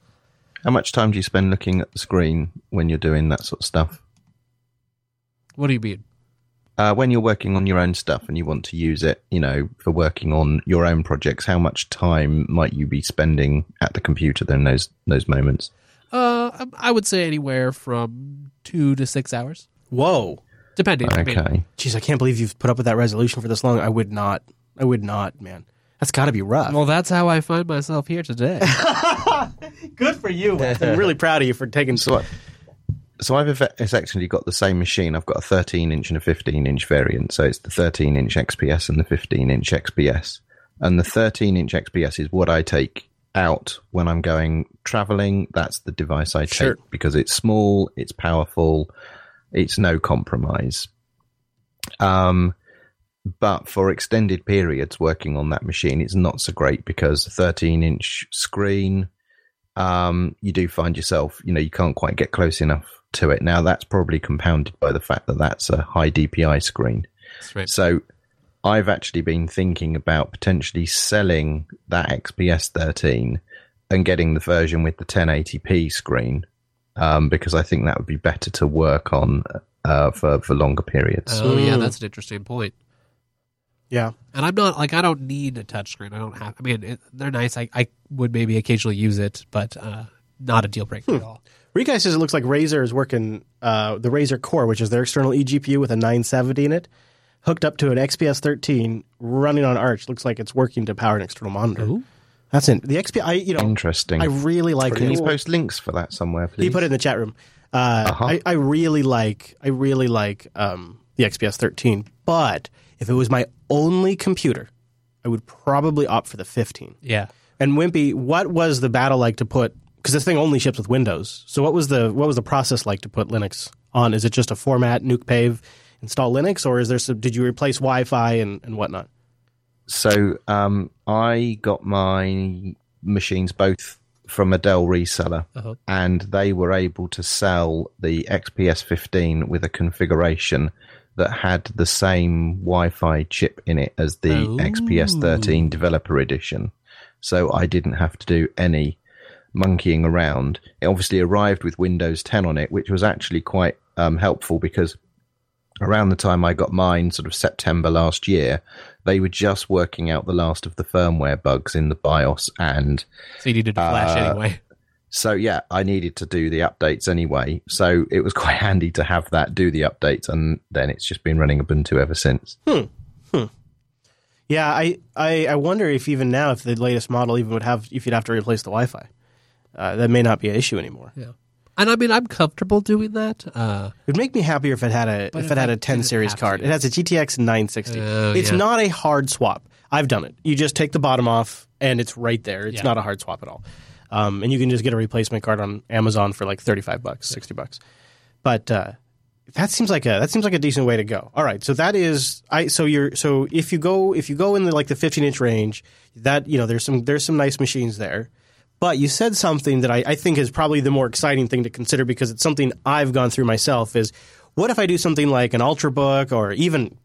How much time do you spend looking at the screen when you're doing that sort of stuff? What do you mean? Uh, when you're working on your own stuff and you want to use it, you know, for working on your own projects, how much time might you be spending at the computer in those those moments? Uh, um, I would say anywhere from two to six hours, Whoa. depending. I mean, Okay. Jeez, I can't believe you've put up with that resolution for this long. I would not. I would not, man. That's got to be rough. well, that's how I find myself here today. (laughs) good for you. I'm really proud of you for taking. So, I, so I've essentially got the same machine. I've got a 13 inch and a 15 inch variant. So it's the 13 inch XPS and the 15 inch XPS. And the 13 inch XPS is what I take out when I'm going traveling. That's the device I take Sure. because it's small, it's powerful, it's no compromise. Um, but for extended periods working on that machine, it's not so great because 13 inch screen, um, you do find yourself, you know, you can't quite get close enough to it. Now, that's probably compounded by the fact that that's a high DPI screen. That's right. So I've actually been thinking about potentially selling that XPS 13 and getting the version with the 1080p screen um, because I think that would be better to work on uh, for, for longer periods. Oh yeah, Mm. that's an interesting point. Yeah. And I'm not like I don't need a touchscreen. I don't have. I mean, it, they're nice. I, I would maybe occasionally use it, but uh, not a deal breaker at all. Rikai says it looks like Razer is working uh, the Razer Core, which is their external eGPU with a 970 in it, hooked up to an XPS 13 running on Arch. Looks like it's working to power an external monitor. That's it. The XP, I you know, Interesting. I really like Can it. you post links for that somewhere, please? He put it in the chat room. Uh, Uh-huh. I, I really like I really like um, the XPS 13, but if it was my only computer, I would probably opt for the 15. Yeah. And Wimpy, what was the battle like to put? Because this thing only ships with Windows. So what was the what was the process like to put Linux on? Is it just a format, nuke pave, install Linux, or is there some? Did you replace Wi-Fi and, and whatnot? So um, I got my machines both from a Dell reseller, Uh-huh. and they were able to sell the XPS 15 with a configuration that had the same Wi-Fi chip in it as the Ooh. XPS 13 Developer Edition. So I didn't have to do any monkeying around. It obviously arrived with Windows 10 on it, which was actually quite um, helpful because around the time I got mine, sort of September last year, they were just working out the last of the firmware bugs in the BIOS. And So you needed to flash Uh, anyway. so, yeah, I needed to do the updates anyway. So it was (laughs) quite handy to have that do the updates. And then it's just been running Ubuntu ever since. Hmm. Yeah, I, I, I wonder if even now, if the latest model even would have, if you'd have to replace the Wi-Fi, uh, that may not be an issue anymore. Yeah. And I mean, I'm comfortable doing that. Uh, It would make me happier if it had a if if it had I a 10 series card. to. It has a GTX 960. Oh, it's yeah. not a hard swap. I've done it. You just take the bottom off and it's right there. It's Yeah. not a hard swap at all. Um, and you can just get a replacement card on Amazon for like 35 bucks, 60 bucks. But uh, that seems like a that seems like a decent way to go. All right, so that is I so you're so if you go if you go in the like the 15 inch range, that you know there's some there's some nice machines there. But you said something that I, I think is probably the more exciting thing to consider because it's something I've gone through myself. Is what if I do something like an UltraBook or even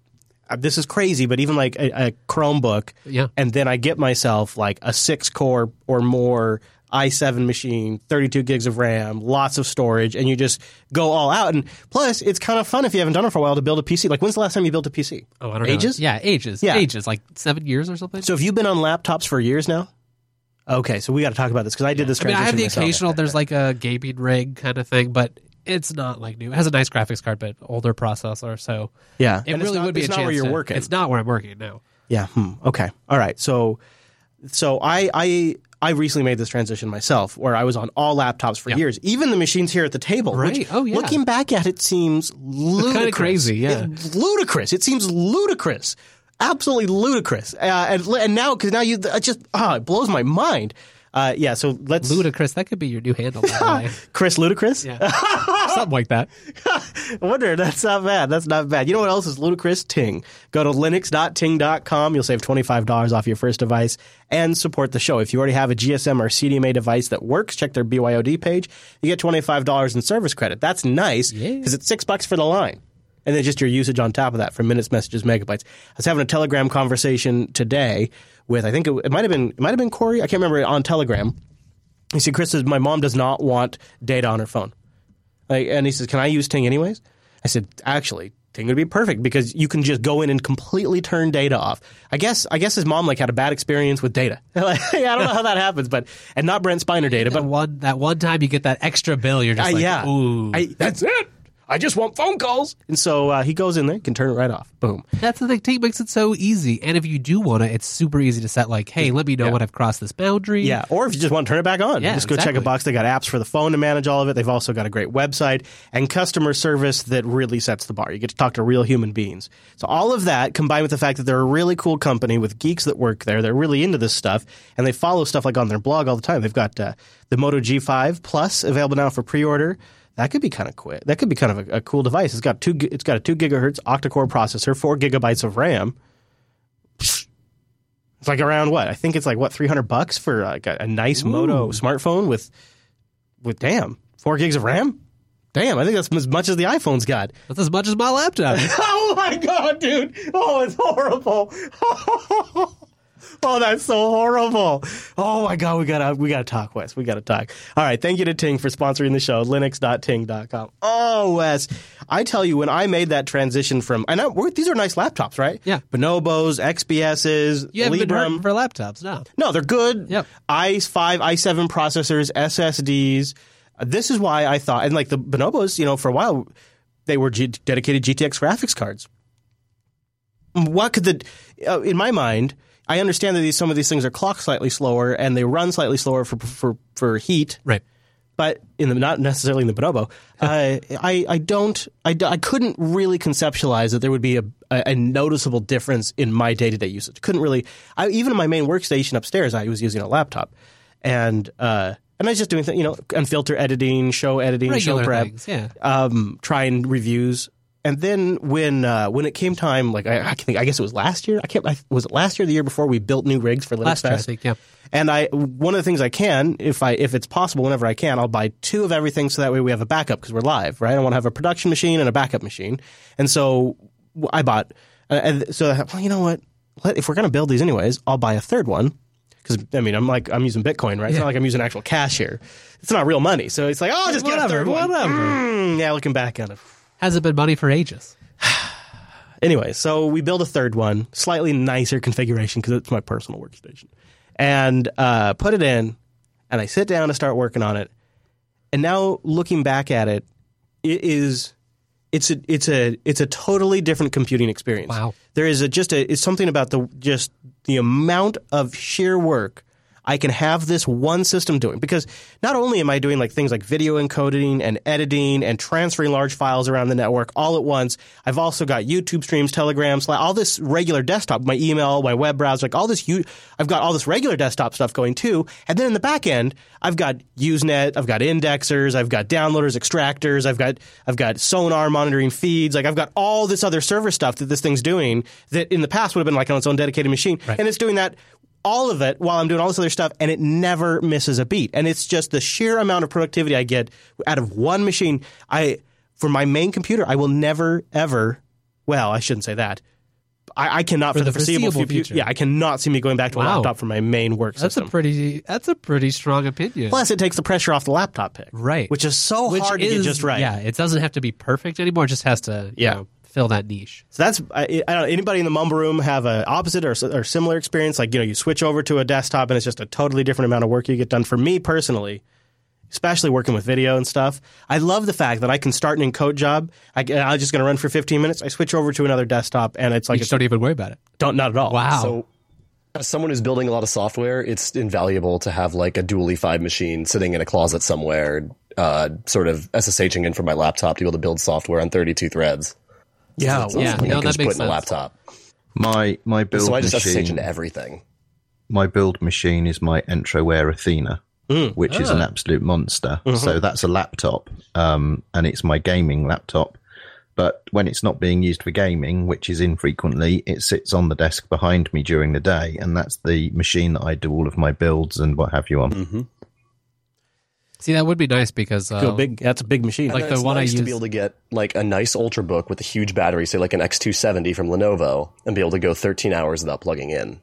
uh, this is crazy, but even like a, a Chromebook, Yeah. and then I get myself like a six core or more i7 machine, 32 gigs of RAM, lots of storage, and you just go all out. And plus, it's kind of fun if you haven't done it for a while to build a PC. Like, when's the last time you built a PC? oh, I don't Ages? know. Yeah, ages. Yeah. Ages. Like seven years or something. So have you been on laptops for years now? Okay, so we got to talk about this because I did this. I mean, I have the myself. occasional. There's like a gaming rig kind of thing, but it's not like new. It has a nice graphics card, but older processor. So Yeah, it and really not- would be it's a not chance where you're to- working. It's not where I'm working now. Yeah. Hmm. Okay. All right. So, so I I I recently made this transition myself, where I was on all laptops for Yeah. years, even the machines here at the table. Right. Which, Oh, yeah. Looking back at it, seems ludicrous. Kind of crazy, yeah. It's ludicrous. It seems ludicrous. Absolutely ludicrous. Uh, and, and now, because now you, just ah, it blows my mind. Uh, yeah. So let's Ludicrous. That could be your new handle. (laughs) Chris Ludicrous. Yeah. (laughs) something like that. I (laughs) wonder. That's not bad. That's not bad. You know what else is ludicrous? Ting. Go to linux.ting.com. You'll save $25 off your first device and support the show. If you already have a GSM or CDMA device that works, check their BYOD page. You get $25 in service credit. That's nice because it's six bucks for the line. And then just your usage on top of that for minutes, messages, megabytes. I was having a Telegram conversation today with, I think it, it might have been, it might have been Corey. I can't remember it on Telegram. He said, Chris says, my mom does not want data on her phone. Like, and he says, "Can I use Ting anyways?" I said, "Actually, Ting would be perfect because you can just go in and completely turn data off." I guess I guess his mom like had a bad experience with data. (laughs) like, I don't know how that happens, but and not Brent Spiner data, That but one that one time you get that extra bill, you're just uh, like, yeah, ooh. I, that's it. I just want phone calls, and so uh, he goes in there, can turn it right off. Boom. That's the thing. Makes it so easy, and if you do want to, it's super easy to set. Like, hey, let me know Yeah. when I've crossed this boundary. Yeah, or if you just want to turn it back on, Yeah, just go check a box. They got apps for the phone to manage all of it. They've also got a great website and customer service that really sets the bar. You get to talk to real human beings. So all of that combined with the fact that they're a really cool company with geeks that work there, they're really into this stuff and they follow stuff like on their blog all the time. They've got uh, the Moto G5 Plus available now for pre-order. That could be kind of quick. That could be kind of a, a cool device. It's got two. It's got a two gigahertz octa-core processor, four gigabytes of RAM. It's like around what? I think it's like what three hundred bucks for like a, a nice Moto smartphone with with damn four gigs of RAM. Damn, I think that's as much as the iPhone's got. (laughs) That's as much as my laptop. (laughs) Oh my god, dude! Oh, it's horrible. (laughs) Oh, that's so horrible. Oh my god, we gotta we gotta talk, Wes. We gotta talk. All right, thank you to Ting for sponsoring the show. Linux.ting.com. Oh, Wes, I tell you, when I made that transition from and I, we're, these are nice laptops, right? Yeah. Bonobos, XPSs, You haven't been Librem. hurting for laptops, no. No, they're good. Yep. i5, i7 processors, SSDs. This is why I thought, and like the Bonobos, you know, for a while, they were G- dedicated GTX graphics cards. What could the, uh, in my mind, I understand that these, some of these things are clocked slightly slower and they run slightly slower for for for heat Right. but in the not necessarily in the bonobo, uh, I I don't I, I couldn't really conceptualize that there would be a, a, a noticeable difference in my day to day usage. Couldn't really. I, even in my main workstation upstairs, I was using a laptop, and uh, and I was just doing th- you know unfilter editing, show editing, Regular show prep, things, yeah. um, trying reviews. And then when uh, when it came time, like I, I think I guess it was last year. I can't. I, was it last year? or The year before we built new rigs for Linux Last year, I Fest? think, yeah. And I, one of the things I can, if I, if it's possible, whenever I can, I'll buy two of everything so that way we have a backup because we're live, right? I want to have a production machine and a backup machine. And so I bought, uh, and so I thought, well, you know what? Let, if we're going to build these anyways, I'll buy a third one. Because I mean, I'm like I'm using Bitcoin, right? It's not like I'm using actual cash here. It's not real money, so it's like, oh, I'll just get a Whatever, third one. whatever. Mm, yeah, looking back on it. Hasn't been money for ages. (sighs) Anyway, so we build a third one, slightly nicer configuration because it's my personal workstation, and uh, put it in, and I sit down to start working on it. And now looking back at it, it is it's a it's a it's a totally different computing experience. Wow. There is a just a it's something about the just the amount of sheer work I can have this one system doing because not only am I doing like things like video encoding and editing and transferring large files around the network all at once, I've also got YouTube streams, Telegram, all this regular desktop, my email, my web browser, like all this. I've got all this regular desktop stuff going too, and then in the back end, I've got Usenet, I've got indexers, I've got downloaders, extractors, I've got I've got Sonarr monitoring feeds, like I've got all this other server stuff that this thing's doing that in the past would have been like on its own dedicated machine, and it's doing that all of it while I'm doing all this other stuff, and it never misses a beat. And it's just the sheer amount of productivity I get out of one machine. I for my main computer, I will never ever. Well, I shouldn't say that. I, I cannot for, For the the foreseeable, foreseeable future. future. Yeah, I cannot see me going back to a laptop for my main work That's system. a pretty. That's a pretty strong opinion. Plus, it takes the pressure off the laptop pick, right. Which is so Which hard to get just right. Yeah, it doesn't have to be perfect anymore. It just has to. Yeah. know, fill that niche. So that's I, I don't know, anybody in the mumble room have a opposite or, or similar experience. Like you know, you switch over to a desktop and it's just a totally different amount of work you get done. For me personally, especially working with video and stuff, I love the fact that I can start an encode job. I, I'm just going to run for 15 minutes. I switch over to another desktop and it's like You it's just don't even worry about it. don't not at all. Wow. So, as someone who's building a lot of software, it's invaluable to have like a dual E5 machine sitting in a closet somewhere, uh, sort of SSHing in from my laptop to be able to build software on 32 threads. Yeah, So Yeah, something no, you that makes a sense. laptop. My my build So I just SSH machine. into everything. my build machine is my Entroware Athena. which is an absolute monster. So that's a laptop, um, and it's my gaming laptop. But when it's not being used for gaming, which is infrequently, it sits on the desk behind me during the day, and that's the machine that I do all of my builds and what have you on. See, that would be nice because uh, Go big. That's a big machine. Like the it's one I used to be able to get like a nice ultrabook with a huge battery, say like an X270 from Lenovo, and be able to go 13 hours without plugging in,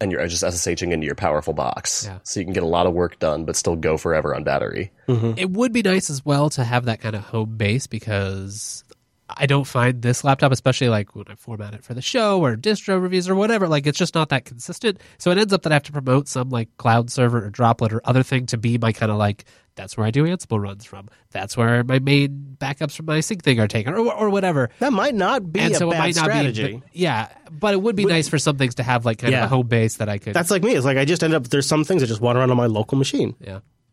and you're just SSHing into your powerful box, Yeah. so you can get a lot of work done, but still go forever on battery. It would be nice as well to have that kind of home base because I don't find this laptop, especially like when I format it for the show or distro reviews or whatever, like it's just not that consistent. So it ends up that I have to promote some like cloud server or droplet or other thing to be my kind of like that's where I do Ansible runs from. That's where my main backups from my Syncthing are taken or or whatever. that might not be and a so bad it might not strategy. be, but- yeah, but it would be nice for some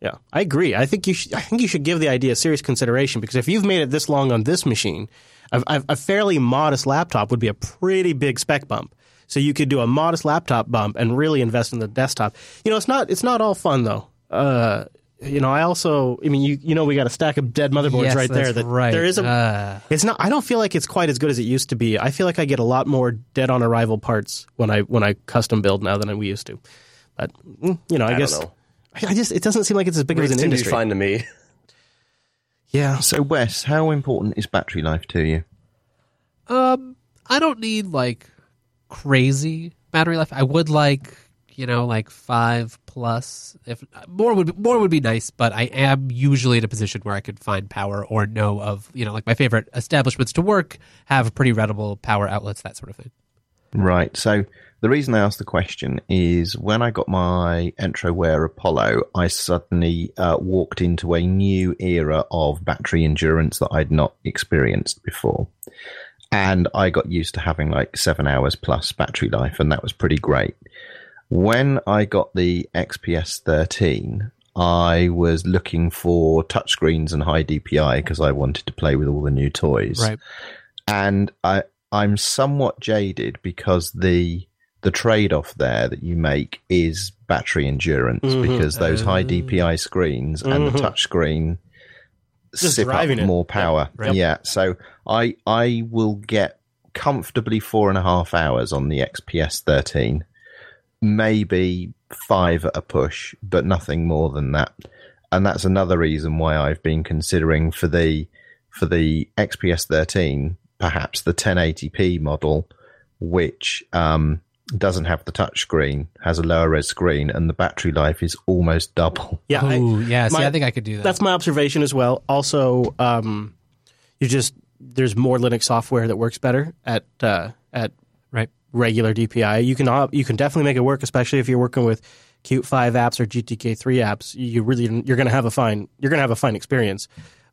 things to have like kind of Yeah. a home base that I could. That's like me. It's like I just end up. There's some things that just want to run on my local machine. yeah. Yeah, I agree. I think you should. I think you should give the idea serious consideration because if you've made it this long on this machine, a, a, a fairly modest laptop would be a pretty big spec bump. So you could do a modest laptop bump and really invest in the desktop. You know, it's not. It's not all fun though. Uh, you know, I also. I mean, you you know, we got a stack of dead motherboards Yes, right there. That right. there is a. Uh. it's not. I don't feel like it's quite as good as it used to be. I feel like I get a lot more dead on arrival parts when I when I custom build now than we used to. But mm, you know, I, I don't guess know. I I just it doesn't seem like it's as big as Rates an seem to be industry. fine to me. Yeah. So, Wes, how important is battery life to you? Um, I don't need like crazy battery life. I would like you know like five plus. If more would be, more would be nice, but I am usually in a position where I could find power or know of you know like my favorite establishments to work have pretty readable power outlets, that sort of thing. Right. So the reason I asked the question is when I got my Entroware Apollo, I suddenly uh, walked into a new era of battery endurance that I'd not experienced before. And I got used to having like seven hours plus battery life, and that was pretty great. When I got the XPS 13, I was looking for touchscreens and high DPI because I wanted to play with all the new toys Right. and I I'm somewhat jaded because the the trade off there that you make is battery endurance mm-hmm. because those high mm-hmm. DPI screens and the mm-hmm. touch screen Just sip up it. more power. Right. Yeah, so I I will get comfortably four and a half hours on the XPS 13, maybe five at a push, but nothing more than that. And that's another reason why I've been considering for the for the XPS 13, perhaps the 1080p model, which um, doesn't have the touchscreen, has a lower res screen, and the battery life is almost double. Yeah. I- Ooh, yeah. See, my- I think I could do that. that's my observation as well. Also, um, you just there's more Linux software that works better at uh, at right. regular DPI. You can op- you can definitely make it work, especially if you're working with Qt five apps or GTK three apps. You really you're going to have a fine you're going to have a fine experience,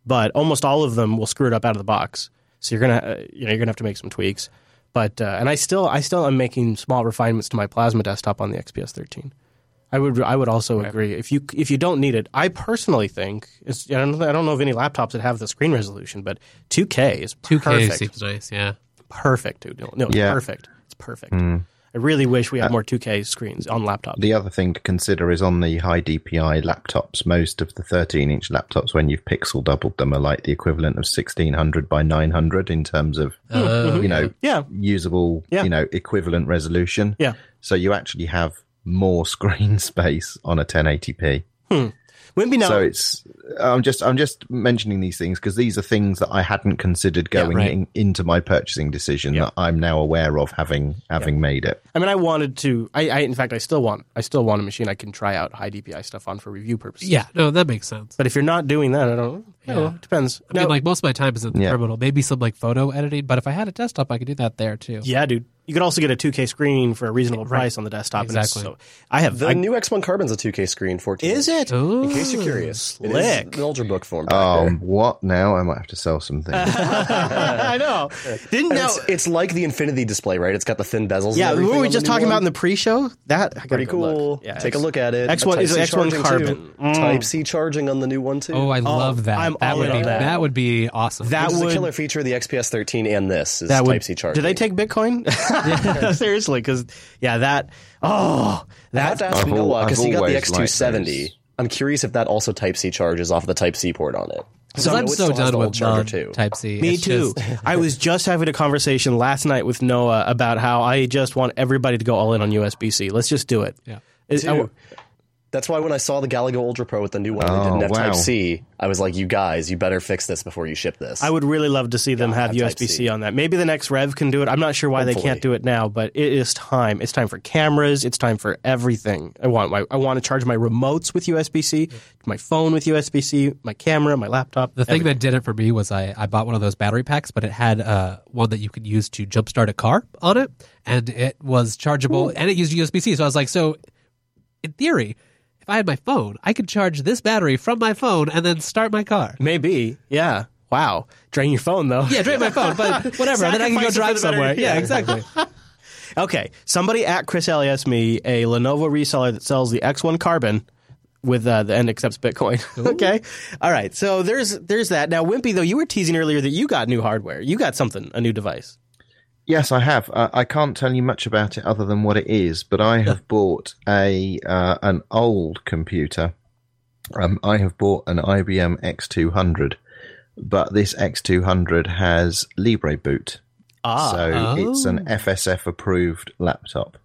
but almost all of them will screw it up out of the box. So you're gonna uh, you know you're gonna have to make some tweaks. But uh, and I still I still am making small refinements to my Plasma desktop on the XPS 13. I would I would also agree if you if you don't need it. I personally think it's, I don't I don't know of any laptops that have the screen resolution, but 2K is 2K perfect. seems nice. Yeah. perfect, dude. No, no Yeah. perfect. It's perfect. I really wish we had uh, more 2K screens on laptops. The other thing to consider is on the high DPI laptops, most of the 13 inch laptops, when you've pixel doubled them, are like the equivalent of 1600 by 900 in terms of, hmm. uh-huh. you know, yeah, usable, Yeah. you know, equivalent resolution. yeah. So you actually have more (laughs) screen space on a 1080p. Maybe now. So it's I'm just I'm just mentioning these things because these are things that I hadn't considered Yeah, going right. in, into my purchasing decision that I'm now aware of having having made it. I mean, I wanted to. I, I in fact, I still want. I still want a machine I can try out high DPI stuff on for review purposes. Yeah. No, that makes sense. But if you're not doing that, I don't. I don't know. It depends. I mean, No- like most of my time is at the Yeah. terminal. Maybe some like photo editing, but if I had a desktop, I could do that there too. yeah, dude. You could also get a 2K screen for a reasonable price on the desktop. and it's Exactly. so I have. The I, new X1 Carbon's a 2K screen, 14. is it? Ooh. In case you're curious, it is Slick. an ultrabook form. Back Oh, there. what now? I might have to sell some things. (laughs) I know. Didn't And know. it's, it's like the Infinity display, right? It's got the thin bezels. Yeah, and what were we just the new talking about in the pre-show? That I Pretty cool. look. Yeah, Take a look at it. X1 is Type-C X1 Carbon. Mm. Type C charging on the new one too. Oh, I love that. I'm that all would in be on that. that would be awesome. That Which would a killer feature of the XPS 13 and this is that would Type C charging. Do they take Bitcoin? (laughs) (laughs) Seriously, because yeah, that oh I have to ask I've Noah because he got the X two seventy. I'm curious if that also Type C charges off the Type C port on it. Because I I'm so done with charger, non too. Type C. Me It's too. just- (laughs) I was just having a conversation last night with Noah about how I just want everybody to go all in on USB C. Let's just do it. Yeah. It- I- Dude, That's why when I saw the Galago Ultra Pro with the new one, they Oh, didn't have wow. Type C. I was like, "You guys, you better fix this before you ship this." I would really love to see them have have USB C on that. Maybe the next Rev can do it. I'm not sure why they can't do it now, but it is time. It's time for cameras. It's time for everything. I want my, I want to charge my remotes with USB C, my phone with USB C, my camera, my laptop. The thing that did it for me was I, I bought one of those battery packs, but it had uh, one that you could use to jumpstart a car on it, and it was chargeable, and it used USB C. So I was like, so in theory, if I had my phone, I could charge this battery from my phone and then start my car. Maybe, yeah. Wow, drain your phone though. Yeah, drain my phone, but (laughs) whatever. then I can go drive for the better- somewhere. Yeah, (laughs) exactly. Okay, somebody at Chris Ellie asked me a Lenovo reseller that sells the X1 Carbon with uh, the and accepts Bitcoin. (laughs) okay, all right. So there's there's that. Now, Wimpy, though, you were teasing earlier that you got new hardware. You got something, a new device. Yes, I have. Uh, I can't tell you much about it other than what it is, but I have bought a uh, an old computer. Um, I have bought an IBM X200, but this X200 has Libreboot, Ah, so it's an FSF approved laptop.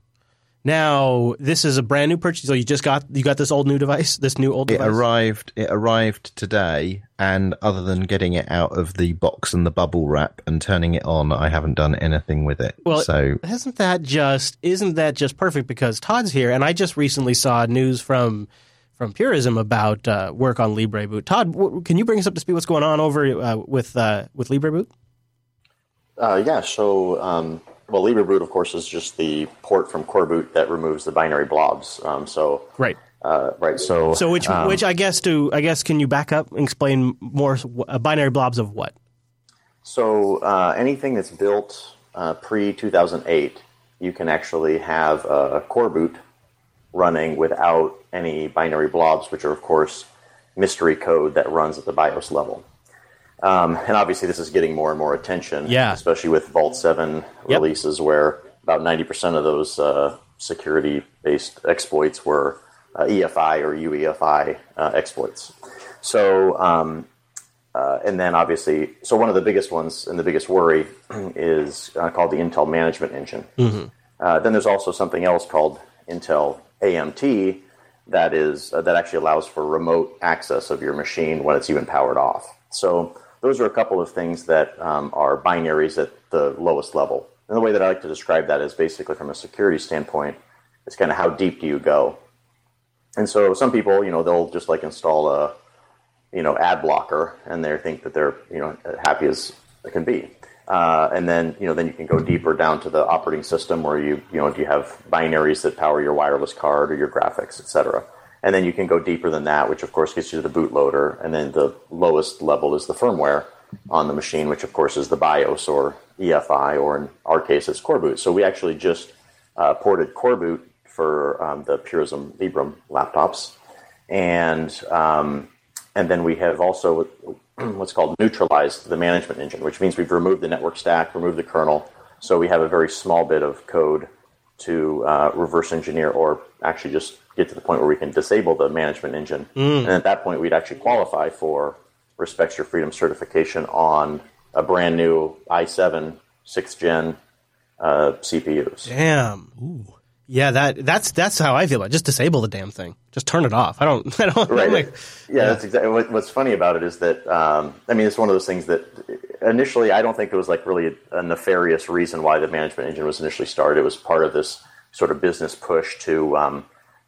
Now this is a brand new purchase. So you just got you got this old new device, this new old It device. arrived. It arrived today, and other than getting it out of the box and the bubble wrap and turning it on, I haven't done anything with it. Well, so isn't that just isn't that just perfect? Because Todd's here, and I just recently saw news from from Purism about uh, work on Libreboot. Todd, w- can you bring us up to speed? What's going on over uh, with uh, with Libreboot? Uh, yeah, so, um, well, LibreBoot, of course, is just the port from Coreboot that removes the binary blobs. Um, so, Right. uh, right, so. So which um, which I guess to I guess can you back up and explain more uh, binary blobs of what? So uh, anything that's built uh, pre 2008, you can actually have a coreboot running without any binary blobs, which are of course mystery code that runs at the BIOS level. Um, and obviously, this is getting more and more attention, Yeah. especially with Vault 7 Yep. releases, where about 90% of those uh, security based exploits were uh, EFI or UEFI uh, exploits. So, um, uh, and then obviously, so one of the biggest ones and the biggest worry (clears throat) is uh, called the Intel Management Engine. Uh, then there's also something else called Intel AMT that is uh, that actually allows for remote access of your machine when it's even powered off. So those are a couple of things that um, are binaries at the lowest level. And the way that I like to describe that is basically from a security standpoint, it's kind of how deep do you go. And so some people, you know, they'll just like install a you know ad blocker and they think that they're you know happy as it can be uh, and then you know then you can go deeper down to the operating system where you you know do you have binaries that power your wireless card or your graphics etc and then you can go deeper than that which of course gets you to the bootloader. And then the lowest level is the firmware on the machine which of course is the bios or efi or in our case it's coreboot so we actually just uh, ported coreboot for um, the purism librem laptops. And um, and then we have also (clears throat) what's called neutralized the management engine, which means we've removed the network stack, removed the kernel. So we have a very small bit of code to uh, reverse engineer or actually just get to the point where we can disable the management engine. And at that point, we'd actually qualify for Respects Your Freedom certification on a brand new i7 sixth gen uh, CPUs. Damn. Ooh. Yeah, that that's that's how I feel about it. Just disable the damn thing. Just turn it off. I don't (laughs) I don't right. Like, yeah, that's exactly what, what's funny about it is that um, I mean it's one of those things that initially I don't think it was like really a, a nefarious reason why the management engine was initially started. It was part of this sort of business push to um,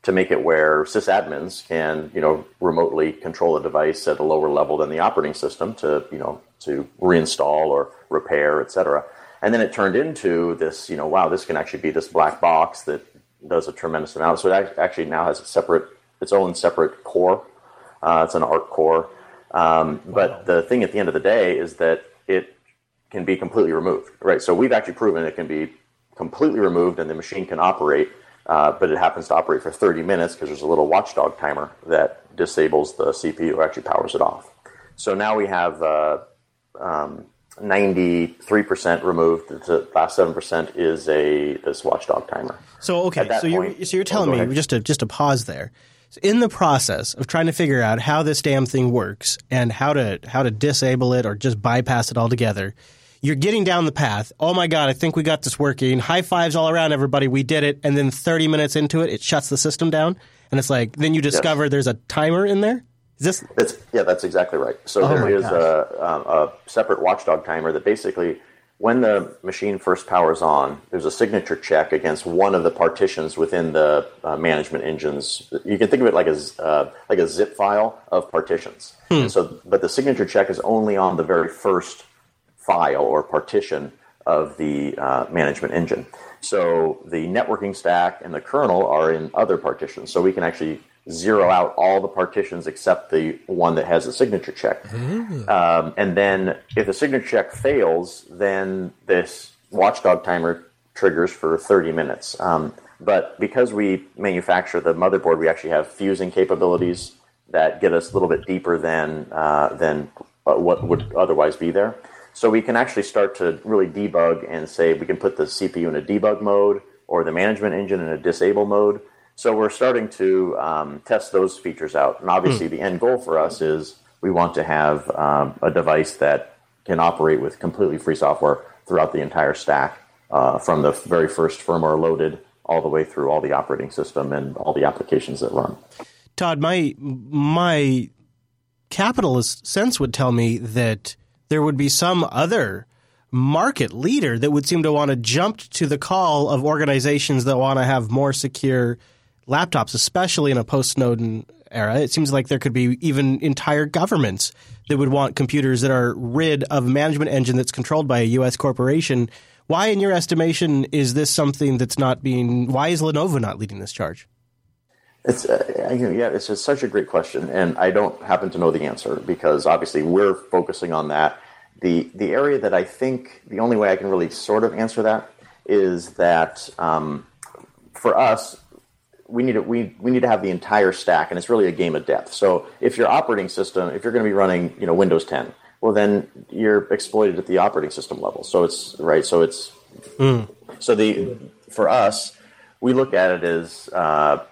to make it where sysadmins can you know remotely control a device at a lower level than the operating system to you know to reinstall or repair, et cetera. And then it turned into this, you know, wow, this can actually be this black box that does a tremendous amount. So it actually now has a separate, its own separate core. Uh, it's an ARC core. Um, but the thing at the end of the day is that it can be completely removed, right? So we've actually proven it can be completely removed and the machine can operate, uh, but it happens to operate for 30 minutes because there's a little watchdog timer that disables the CPU or actually powers it off. So now we have uh, um, 93% removed. The last 7% is a this watchdog timer. So okay, so you're point- so you're Oh, telling go me just to just to pause there. in the process of trying to figure out how this damn thing works and how to how to disable it or just bypass it altogether, you're getting down the path. Oh my god, I think we got this working. High fives all around everybody. We did it. And then 30 minutes into it, it shuts the system down. And it's like then you discover there's a timer in there. Is this That's yeah, that's exactly right. So Oh there is a, um, a separate watchdog timer that basically, when the machine first powers on, there's a signature check against one of the partitions within the uh, management engines. You can think of it like a uh, like a zip file of partitions. And so, but the signature check is only on the very first file or partition of the uh, management engine. So the networking stack and the kernel are in other partitions. So we can actually zero out all the partitions except the one that has a signature check. Um, and then if the signature check fails, then this watchdog timer triggers for 30 minutes. Um, but because we manufacture the motherboard, we actually have fusing capabilities that get us a little bit deeper than uh, than what would otherwise be there. So we can actually start to really debug and say we can put the CPU in a debug mode or the management engine in a disable mode. So we're starting to um, test those features out. And obviously, the end goal for us is we want to have um, a device that can operate with completely free software throughout the entire stack, uh, from the very first firmware loaded all the way through all the operating system and all the applications that run. Todd, my my capitalist sense would tell me that there would be some other market leader that would seem to want to jump to the call of organizations that want to have more secure laptops, especially in a post Snowden era. It seems like there could be even entire governments that would want computers that are rid of a management engine that's controlled by a U.S. corporation. Why, in your estimation, is this something that's not being? Why is Lenovo not leading this charge? It's uh, yeah, it's just such a great question, and I don't happen to know the answer because obviously we're focusing on that. the The area that I think the only way I can really sort of answer that is that um, for us, we need to we, we need to have the entire stack, and it's really a game of depth. So if your operating system, if you're going to be running, you know, Windows 10, well, then you're exploited at the operating system level. So it's right. So it's so the for us, we look at it as uh,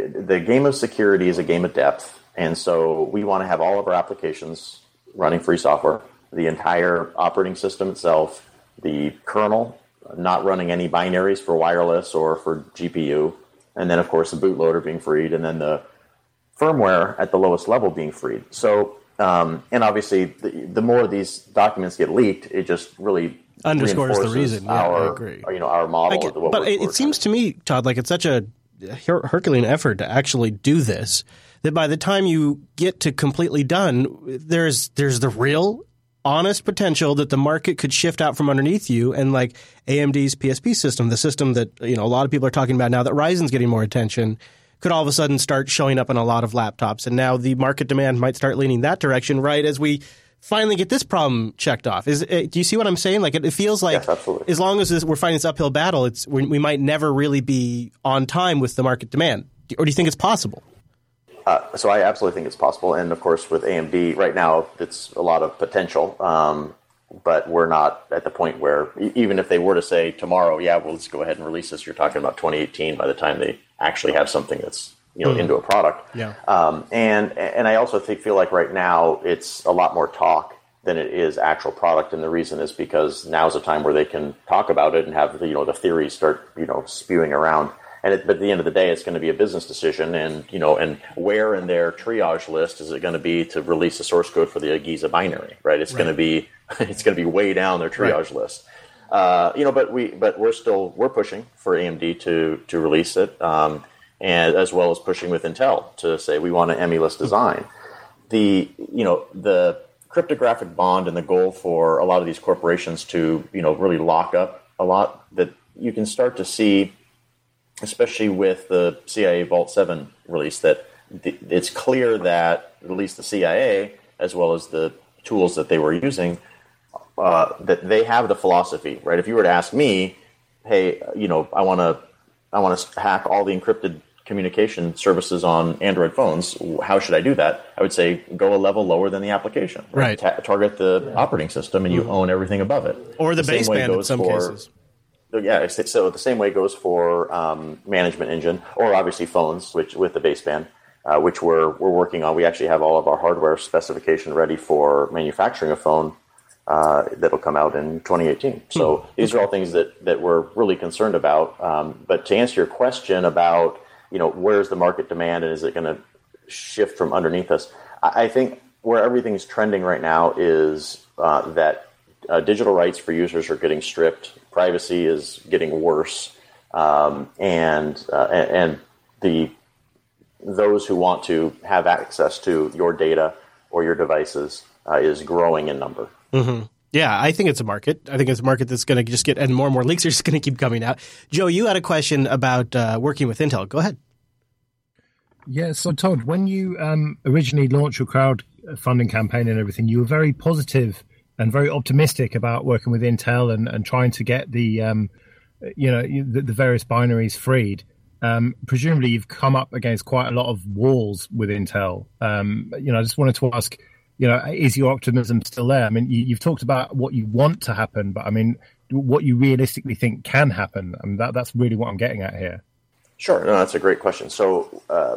the game of security is a game of depth, and so we want to have all of our applications running free software, the entire operating system itself, the kernel, not running any binaries for wireless or for GPU, and then of course the bootloader being freed, and then the firmware at the lowest level being freed. So, um, and obviously, the, the more these documents get leaked, it just really Underscores the reason. Yeah, I our, agree. You know, our model. I get- what but we're- it, we're it seems to me, Todd, like it's such a her- Herculean effort to actually do this that by the time you get to completely done, there's there's the real honest potential that the market could shift out from underneath you and like AMD's PSP system, the system that you know a lot of people are talking about now that Ryzen's getting more attention, could all of a sudden start showing up on a lot of laptops, and now the market demand might start leaning that direction. Right as we finally get this problem checked off, is uh, do you see what I'm saying? Like it, it feels like Yes, as long as this, we're fighting this uphill battle, it's we, we might never really be on time with the market demand. Or do you think it's possible? Uh, so I absolutely think it's possible, and of course with AMD right now, it's a lot of potential. Um, but we're not at the point where even if they were to say tomorrow, yeah, well, let's go ahead and release this. You're talking about 2018 by the time they actually have something that's you know into a product. Yeah. Um, and and I also think, feel like right now it's a lot more talk than it is actual product, and the reason is because now's a time where they can talk about it and have the, you know the theories start you know spewing around. And it, but at the end of the day, it's going to be a business decision, and you know, and where in their triage list is it going to be to release the source code for the Giza binary? Right? It's going to be (laughs) it's going to be way down their triage list. Uh, you know, but we but we're still we're pushing for AMD to to release it, um, and as well as pushing with Intel to say we want an ME-less design. The you know the cryptographic bond and the goal for a lot of these corporations to you know really lock up a lot that you can start to see especially with the CIA Vault 7 release, that th- it's clear that at least the CIA, as well as the tools that they were using, uh, that they have the philosophy, right? If you were to ask me, hey, you know, I want to, I want to hack all the encrypted communication services on Android phones. How should I do that? I would say go a level lower than the application. Right. Ta- target the operating system, and you own everything above it. Or the, same way baseband in goes some for- cases. so, yeah, so the same way goes for um, management engine, or obviously phones, which with the baseband. uh, which we're we're working on. We actually have all of our hardware specification ready for manufacturing a phone uh, that'll come out in 2018. So these are all things that that we're really concerned about. Um, but to answer your question about you know where's the market demand and is it going to shift from underneath us, I, think where everything's trending right now is uh, that uh, digital rights for users are getting stripped, privacy is getting worse, um, and uh, and the those who want to have access to your data or your devices uh, is growing in number. Yeah, I think it's a market. I think it's a market that's going to just get, and more and more leaks are just going to keep coming out. Joe, you had a question about uh, working with Intel. Go ahead. Yeah, so Todd, when you um, originally launched your crowdfunding campaign and everything, you were very positive and very optimistic about working with Intel and, and trying to get the um, you know the, the various binaries freed. Um, presumably, you've come up against quite a lot of walls with Intel. Um, you know, I just wanted to ask, you know, is your optimism still there? I mean, you, you've talked about what you want to happen, but I mean, what you realistically think can happen. I mean, that, that's really what I'm getting at here. Sure, no, that's a great question. So, uh,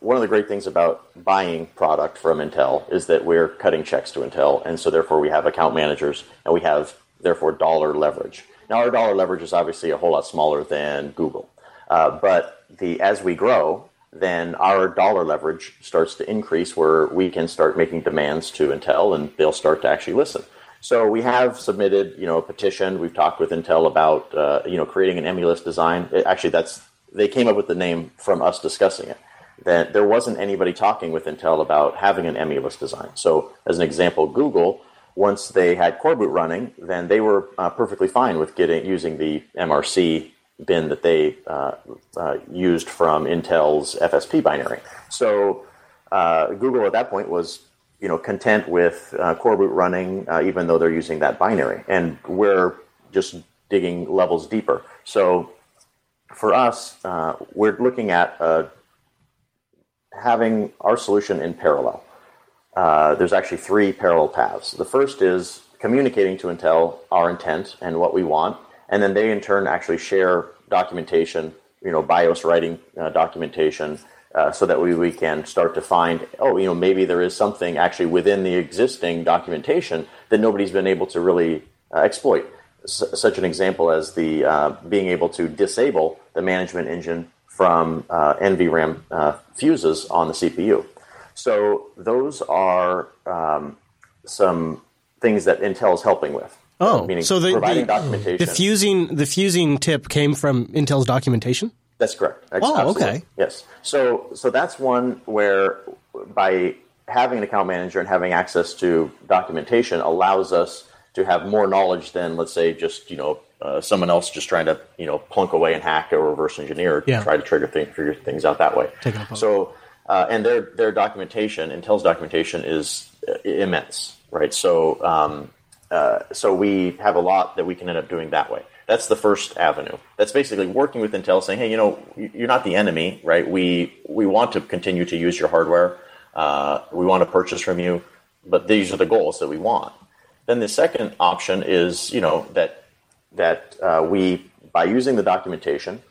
one of the great things about buying product from Intel is that we're cutting checks to Intel, and so therefore we have account managers and we have therefore dollar leverage. Now, our dollar leverage is obviously a whole lot smaller than Google, uh, but the as we grow, then our dollar leverage starts to increase, where we can start making demands to Intel, and they'll start to actually listen. So we have submitted, you know, a petition. We've talked with Intel about, uh, you know, creating an ME-less design. It- actually, that's they came up with the name from us discussing it. That there wasn't anybody talking with Intel about having an ME-less design. So, as an example, Google, once they had Coreboot running, then they were uh, perfectly fine with getting using the MRC bin that they uh, uh, used from Intel's FSP binary. So uh, Google at that point was, you know, content with uh, Coreboot running, uh, even though they're using that binary, and we're just digging levels deeper. So for us, we're looking at having our solution in parallel. There's actually three parallel paths. The first is communicating to Intel our intent and what we want, and then they in turn actually share documentation, you know, BIOS writing uh, documentation, uh, so that we, we can start to find, oh, you know, maybe there is something actually within the existing documentation that nobody's been able to really uh, exploit. S- such an example as the uh, being able to disable the management engine from uh, NVRAM uh, fuses on the CPU. So those are um, some things that Intel is helping with. Oh, meaning so the, providing the, documentation. the fusing the fusing tip came from Intel's documentation. That's correct. Ex- Oh, absolutely. okay. Yes. So so that's one where by having an account manager and having access to documentation allows us to have more knowledge than let's say just you know uh, someone else just trying to you know plunk away and hack or reverse engineer Yeah. try to trigger thing, figure things out that way. So uh, and their their documentation, Intel's documentation is uh, immense, right? So um, uh, so we have a lot that we can end up doing that way. That's the first avenue. That's basically working with Intel, saying, "Hey, you know, you're not the enemy, right? We we want to continue to use your hardware. Uh, we want to purchase from you, but these are the goals that we want." Then the second option is, you know, that that uh, we by using the documentation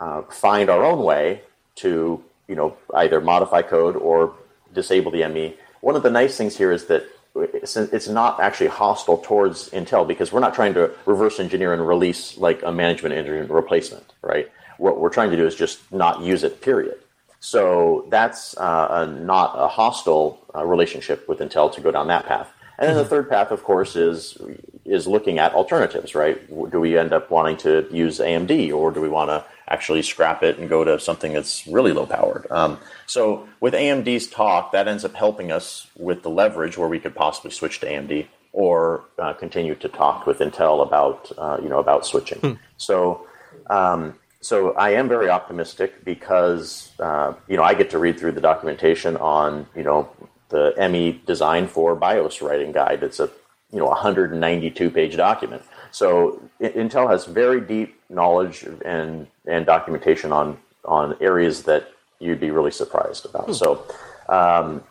uh, find our own way to you know either modify code or disable the ME. One of the nice things here is that it's, not actually hostile towards Intel because we're not trying to reverse engineer and release like a management engine replacement, right? What we're trying to do is just not use it. Period. So that's uh, a, not a hostile uh, relationship with Intel to go down that path. And then the third path, of course, is is looking at alternatives, right? Do we end up wanting to use AMD, or do we want to actually scrap it and go to something that's really low powered? Um, so with AMD's talk, that ends up helping us with the leverage where we could possibly switch to AMD or uh, continue to talk with Intel about uh, you know about switching. So. Um, so I am very optimistic because uh, you know I get to read through the documentation on you know the ME design for BIOS writing guide. It's a you know 192 page document. So Intel has very deep knowledge and and documentation on on areas that you'd be really surprised about. So. Um,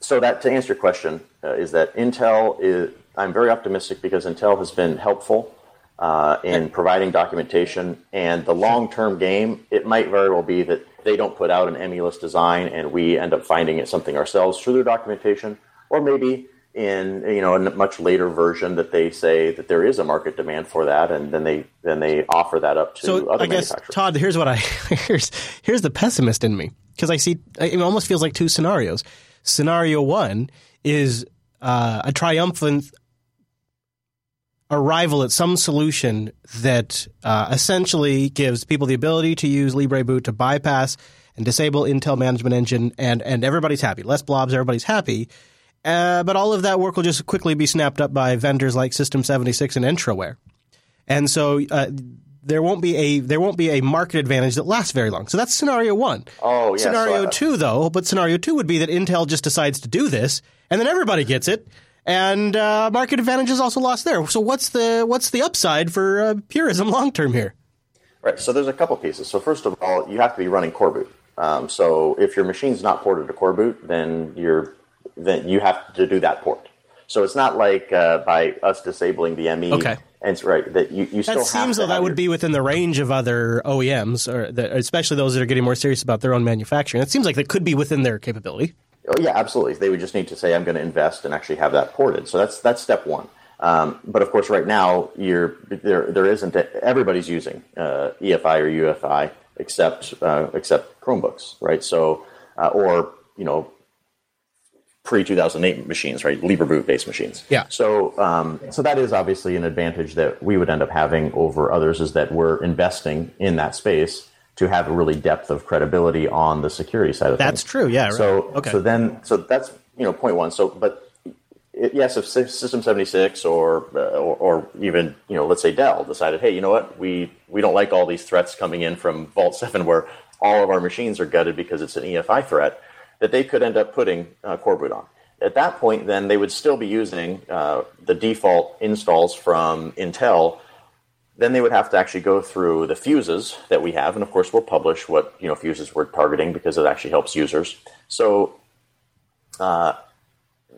so that to answer your question uh, is that Intel is. I'm very optimistic because Intel has been helpful uh, in providing documentation, and the long-term game. It might very well be that they don't put out an ME-less design and we end up finding it something ourselves through their documentation, or maybe in you know a much later version that they say that there is a market demand for that, and then they then they offer that up to So other I guess manufacturers. Todd, here's what I (laughs) here's here's the pessimist in me because I see it almost feels like two scenarios. Scenario one is uh, a triumphant arrival at some solution that uh, essentially gives people the ability to use LibreBoot to bypass and disable Intel Management Engine, and and everybody's happy. Less blobs, everybody's happy. Uh, but all of that work will just quickly be snapped up by vendors like System 76 and Entroware. And so uh, there won't be a there won't be a market advantage that lasts very long. So that's scenario one. Oh, yeah, Scenario so, two, though, but scenario two would be that Intel just decides to do this, and then everybody gets it, and uh, market advantage is also lost there. So what's the what's the upside for uh, Purism long term here? Right. So there's a couple pieces. So first of all, you have to be running coreboot. Um, so if your machine's not ported to coreboot, then you're then you have to do that port. So it's not like uh, by us disabling the ME. Okay. And it's right that you, you still That seems though that have would your- be within the range of other OEMs, or the, especially those that are getting more serious about their own manufacturing. It seems like that could be within their capability. Oh, yeah, absolutely. They would just need to say, "I'm going to invest and actually have that ported." So that's that's step one. Um, but of course, right now, you're there. There isn't everybody's using uh, EFI or UEFI except uh, except Chromebooks, right? So uh, or you know pre 2008 machines, right? LibreBoot based machines. Yeah. So um, so that is obviously an advantage that we would end up having over others is that we're investing in that space to have a really depth of credibility on the security side of That's things. That's true. Yeah. Right. So okay. so then so that's you know point one. So but it, yes, if System seventy six or, uh, or or even you know let's say Dell decided, hey, you know what, we we don't like all these threats coming in from Vault seven where all of our machines are gutted because it's an EFI threat, that they could end up putting uh, coreboot on. At that point, then they would still be using uh, the default installs from Intel then they would have to actually go through the fuses that we have, and of course we'll publish what you know fuses we're targeting because it actually helps users. So, uh,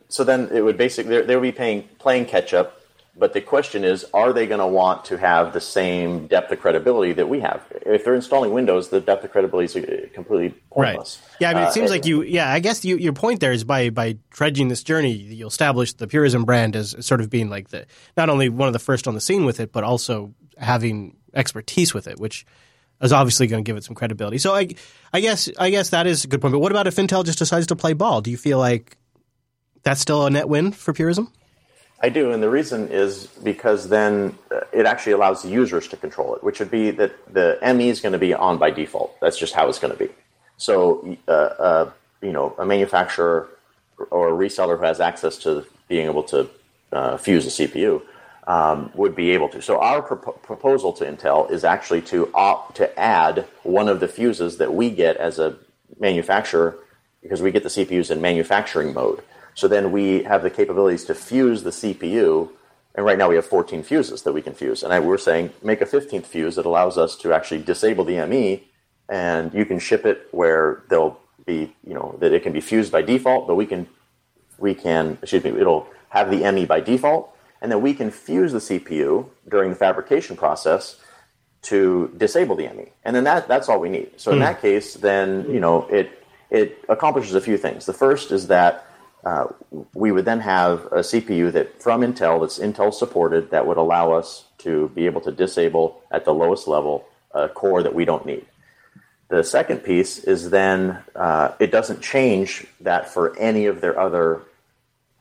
so then it would basically they would be paying playing catch up. But the question is, are they going to want to have the same depth of credibility that we have? If they're installing Windows, the depth of credibility is uh, completely pointless. Right. Yeah, I mean, it Uh, seems like you. Yeah, I guess you, your point there is by by trudging this journey, you'll establish the Purism brand as sort of being like the not only one of the first on the scene with it, but also having expertise with it, which is obviously going to give it some credibility. So I, I guess, I guess that is a good point. But what about if Intel just decides to play ball? Do you feel like that's still a net win for Purism? I do, and the reason is because then uh, it actually allows the users to control it, which would be that the ME is going to be on by default. That's just how it's going to be. So, uh, uh, you know, a manufacturer or a reseller who has access to being able to uh, fuse a CPU um, would be able to. So, our propo- proposal to Intel is actually to opt to add one of the fuses that we get as a manufacturer because we get the CPUs in manufacturing mode. So then we have the capabilities to fuse the CPU, and right now we have 14 fuses that we can fuse. And I, we're saying make a 15th fuse that allows us to actually disable the ME, and you can ship it where they'll be, you know, that it can be fused by default, but we can, we can, excuse me, it'll have the ME by default, and then we can fuse the CPU during the fabrication process to disable the ME, and then that that's all we need. So in that case, then you know it it accomplishes a few things. The first is that uh, we would then have a CPU that from Intel that's Intel supported that would allow us to be able to disable at the lowest level a core that we don't need. The second piece is then uh, it doesn't change that for any of their other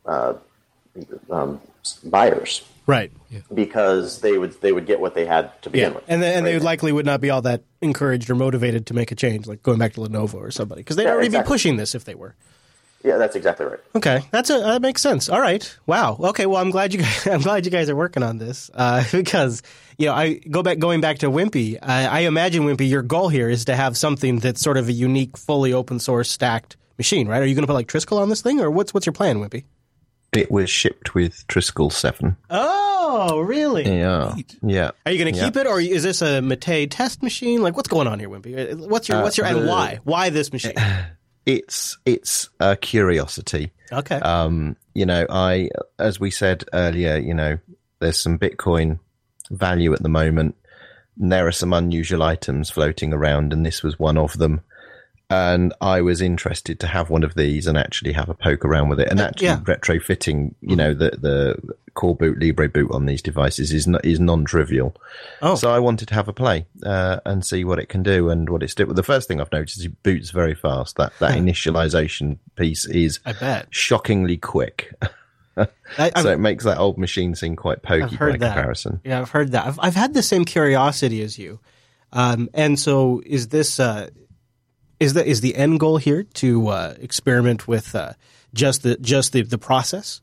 uh, um, buyers Right. because they would they would get what they had to begin Yeah, with. and then, and they would likely would not be all that encouraged or motivated to make a change, like going back to Lenovo or somebody, because they'd Yeah, already exactly. be pushing this if they were. yeah, that's exactly right. Okay, that's a that makes sense. All right, wow. Okay, well, I'm glad you guys, (laughs) I'm glad you guys are working on this uh, (laughs) because you know I go back going back to Wimpy. I, I imagine Wimpy, your goal here is to have something that's sort of a unique, fully open source stacked machine, right? Are you going to put like Trisquel on this thing, or what's what's your plan, Wimpy? It was shipped with Trisquel 7. Oh, really? Yeah. Yeah. Are you going to Yeah. keep it, or is this a Mate test machine? Like, what's going on here, Wimpy? Uh, What's your what's your and why? Why this machine? (sighs) It's it's a curiosity. Okay. Um, you know, I as we said earlier, you know, there's some Bitcoin value at the moment. And there are some unusual items floating around, and this was one of them. And I was interested to have one of these and actually have a poke around with it, and actually yeah. retrofitting, you know, the the coreboot Libre boot on these devices is not, is non trivial. Oh. So I wanted to have a play uh, and see what it can do and what it's do. The first thing I've noticed is it boots very fast. That that initialization piece is I bet. shockingly quick. (laughs) So it makes that old machine seem quite pokey by that. comparison. Yeah, I've heard that. I've, I've had the same curiosity as you. Um, and so, is this uh, is the is the end goal here to uh, experiment with uh, just the just the, the process?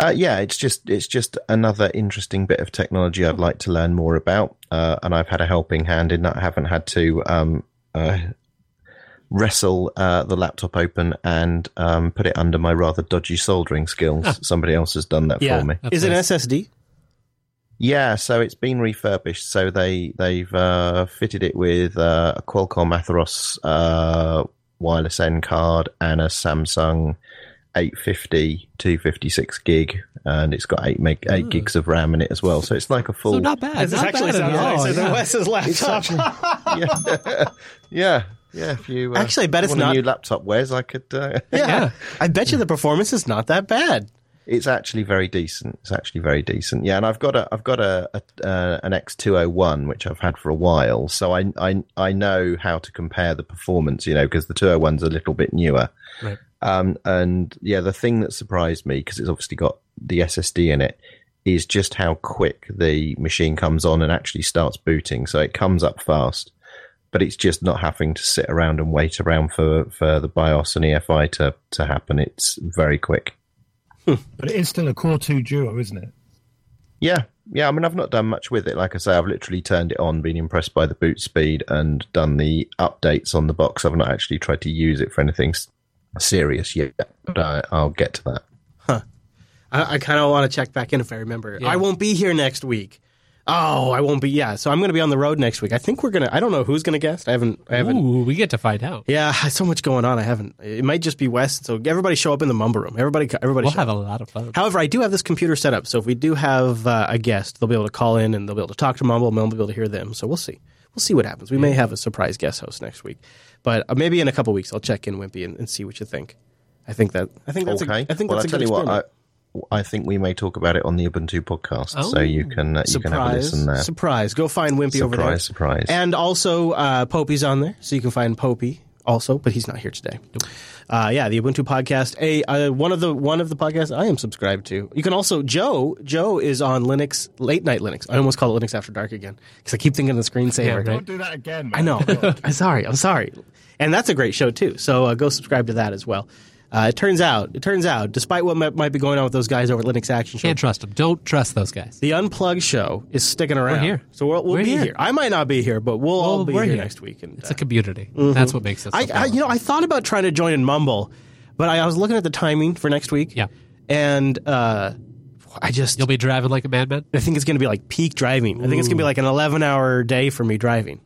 Uh, yeah, it's just it's just another interesting bit of technology I'd like to learn more about, uh, and I've had a helping hand in that. I haven't had to um, uh, wrestle uh, the laptop open and um, put it under my rather dodgy soldering skills. Somebody else has done that Yeah. for me. Is it nice. SSD? Yeah, so it's been refurbished. So they they've uh, fitted it with uh, a Qualcomm Atheros uh, wireless N card and a Samsung 850 256 gig, and it's got eight meg eight gigs of RAM in it as well. So it's like a full. So not bad. It's not actually bad at sounds all. nicer than yeah. Wes's laptop. (laughs) yeah, yeah, yeah. If you Actually, I bet it's want not- a new laptop, Wes, I could. Yeah. I bet you the performance is not that bad. It's actually very decent. It's actually very decent. Yeah, and I've got a I've got a, a uh, an X two hundred one which I've had for a while, so I I I know how to compare the performance. You know, because the two hundred one's a little bit newer. Right. Um, and yeah, the thing that surprised me because it's obviously got the SSD in it is just how quick the machine comes on and actually starts booting. So it comes up fast, but it's just not having to sit around and wait around for for the BIOS and EFI to to happen. It's very quick. But it is still a Core 2 Duo, isn't it? Yeah, yeah. I mean, I've not done much with it. Like I say, I've literally turned it on, been impressed by the boot speed, and done the updates on the box. I've not actually tried to use it for anything serious yet, but I, I'll get to that. I, I kind of want to check back in if I remember. I won't be here next week. Oh, I won't be. Yeah, so I'm going to be on the road next week. I think we're gonna. I don't know who's going to guest. I haven't. I haven't. Ooh, we get to find out. Yeah, (laughs) so much going on. I haven't. It might just be Wes. So everybody show up in the mumble room. Everybody. Everybody. We'll show have up. a lot of fun. However, I do have this computer set up, so if we do have uh, a guest, they'll be able to call in and they'll be able to talk to Mumble, and Mumble will be able to hear them. So we'll see. We'll see what happens. We may have a surprise guest host next week, but uh, maybe in a couple weeks I'll check in Wimpy and, and see what you think. I think that I think that's okay. a, I think well, that's a tell good you what, I, experiment. I think we may talk about it on the Ubuntu podcast, so you can uh, you can have a listen there. surprise. Go find Wimpy over there. Surprise, surprise. And also, uh, Popey's on there, so you can find Popey also, but he's not here today. Uh, yeah, the Ubuntu podcast, a uh, one of the one of the podcasts I am subscribed to. You can also Joe. Joe is on Linux, late night Linux. I almost call it Linux After Dark again because I keep thinking of the screensaver. Yeah. Don't do that again, man. I know. (laughs) I'm sorry. I'm sorry. And that's a great show too. So uh, go subscribe to that as well. Uh, it turns out, it turns out, despite what might, might be going on with those guys over at Linux Action Show, Can't trust them. Don't trust those guys. the Unplugged show is sticking around. here. so we'll, we'll We're be here. here. I might not be here, but we'll all Well, be we're here, here. next week. And It's uh, a community. That's what makes it. So I, I, you know, I thought about trying to join in Mumble, but I, I was looking at the timing for next week. Yeah. and uh, I just You'll be driving like a madman. I think it's going to be like peak driving. I think it's going to be like an 11 hour day for me driving.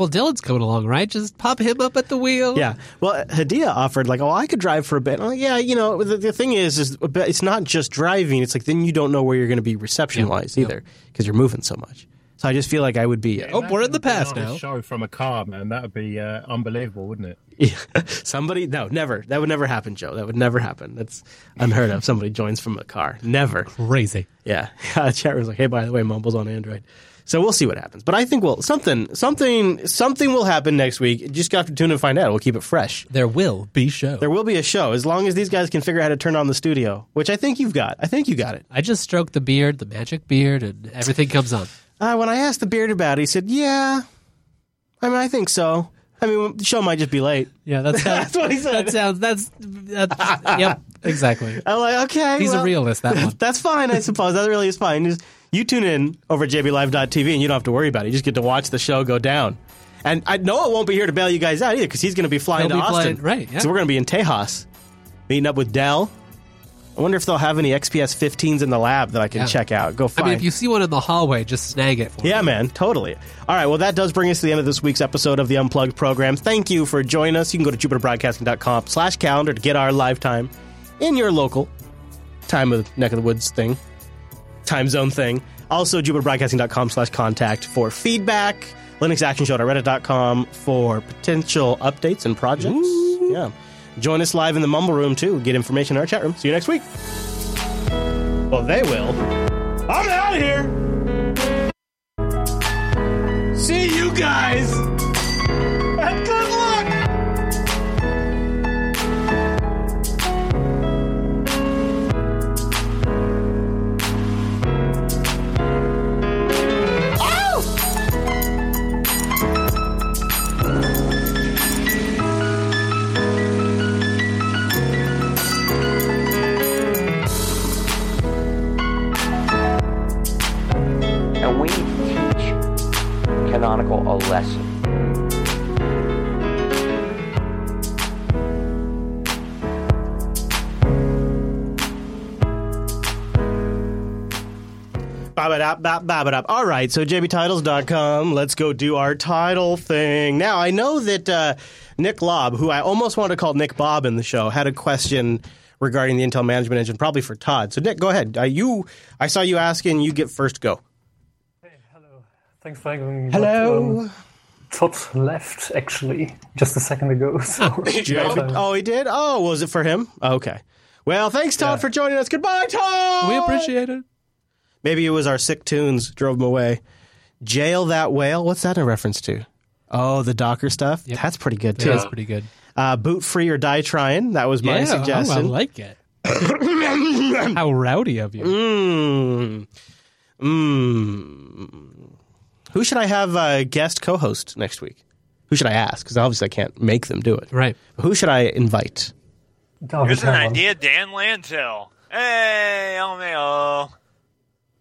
Well, Dylan's coming along, right? Just pop him up at the wheel. Yeah. Well, Hadea offered like, oh, I could drive for a bit. I'm like, yeah, you know, the, the thing is, is it's not just driving. It's like then you don't know where you're going to be reception wise either because you're moving so much. So I just feel like I would be. Oh, we're in the past now. Show from a car, man. That would be uh, unbelievable, wouldn't it? (laughs) Yeah. Somebody, no, never. That would never happen, Joe. That would never happen. That's unheard of. Somebody joins from a car. Never. Crazy. Yeah. (laughs) Chat was like, hey, by the way, Mumble's on Android. So we'll see what happens. But I think we'll something, something, something will happen next week. You just got to tune in and find out. We'll keep it fresh. There will be show. There will be a show as long as these guys can figure out how to turn on the studio, which I think you've got. I think you got it. I just stroked the beard, the magic beard, and everything comes on. Uh, when I asked the beard about it, he said, "Yeah, I mean, I think so. I mean, the show might just be late." Yeah, that's (laughs) That's what he said. That sounds. That's. that's yep. Exactly. (laughs) I'm like, okay, He's a realist. That (laughs) one. That's fine, I suppose. That really is fine. Just, you tune in over at jblive.tv and you don't have to worry about it. You just get to watch the show go down. And I know it won't be here to bail you guys out either because he's going to be flying He'll to be Austin. flying- right, yeah. So we're going to be in Tejas, meeting up with Dell. I wonder if they'll have any XPS 15s in the lab that I can Yeah. check out. Go I find. mean, if you see one in the hallway, just snag it for Yeah, me. man, totally. All right, well, that does bring us to the end of this week's episode of the Unplugged program. Thank you for joining us. You can go to jupiterbroadcasting.com slash calendar to get our live time in your local time of neck of the woods thing, time zone thing. Also, jupiterbroadcasting.com slash contact for feedback, linuxactionshow.reddit.com for potential updates and projects. Yeah. Join us live in the Mumble Room, too. Get information in our chat room. See you next week. Well, they will. I'm out of here. See you guys. Canonical a lesson. Ba-ba-dap, bap, ba-ba-dap. All right, so jbtitles.com. Let's go do our title thing. Now, I know that uh, Nick Lobb, who I almost wanted to call Nick Bob in the show, had a question regarding the Intel Management Engine, probably for Todd. So, Nick, go ahead. Uh, you, I saw you asking. You get first go. Thanks for having me. Hello. Um, Todd left actually just a second ago. (laughs) So Oh, oh, he did? Oh, was it for him? Okay. Well, thanks, Todd, for joining us. Goodbye, Todd. We appreciate it. Maybe it was our sick tunes drove him away. Jail that whale. What's that a reference to? Oh, the Docker stuff. That's pretty good too. Yeah, it's pretty good. Uh, boot free or die trying. That was my yeah, suggestion. Oh, I like it. (coughs) How rowdy of you. Mm. Mm. Who should I have uh, guest co-host next week? Who should I ask? Because obviously I can't make them do it. Right. Who should I invite? Here's an idea, Dan Lantel. Hey, oh man,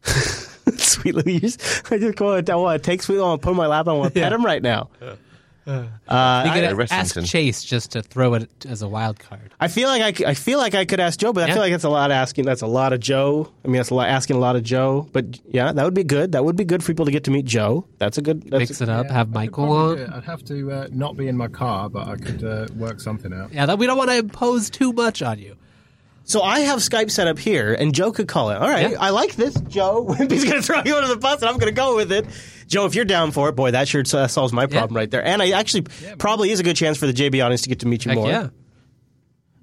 (laughs) Sweet Louise. I just want to, I want to take Sweet. I and put him on my lap. I want to pet him right now. Uh, you I, could ask Chase just to throw it as a wild card. I feel like I, c- I feel like I could ask Joe, but I Yeah. feel like that's a lot asking. That's a lot of Joe. I mean, that's a lot asking a lot of Joe. But yeah, that would be good. That would be good for people to get to meet Joe. That's a good. That's Mix it up. have Michael Probably on. do it. I'd have to uh, not be in my car, but I could uh, work something out. Yeah, that we don't want to impose too much on you. So I have Skype set up here, and Joe could call it. All right, Yeah. I like this, Joe. Wimpy's going to throw you under the bus, and I'm going to go with it. Joe, if you're down for it, boy, that sure uh, solves my problem right there. And I actually probably is a good chance for the JB audience to get to meet you Heck more. yeah.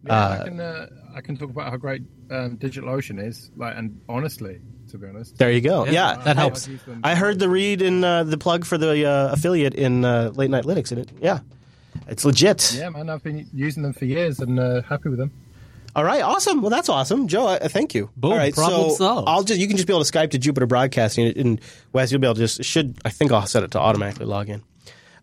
Yeah, Uh, I can uh, I can talk about how great um, DigitalOcean is, like, and honestly, to be honest, There you go. Yeah, Yeah, that I- helps. I heard the read in uh, the plug for the uh, affiliate in uh, Late Night Linux, and it, yeah, it's legit. Yeah, man, I've been using them for years and uh, happy with them. All right, awesome. Well, that's awesome, Joe. I, I thank you. Boom, All right, problem so solved. I'll just you can just be able to Skype to Jupiter Broadcasting, and Wes, you'll be able to just should I think I'll set it to automatically log in.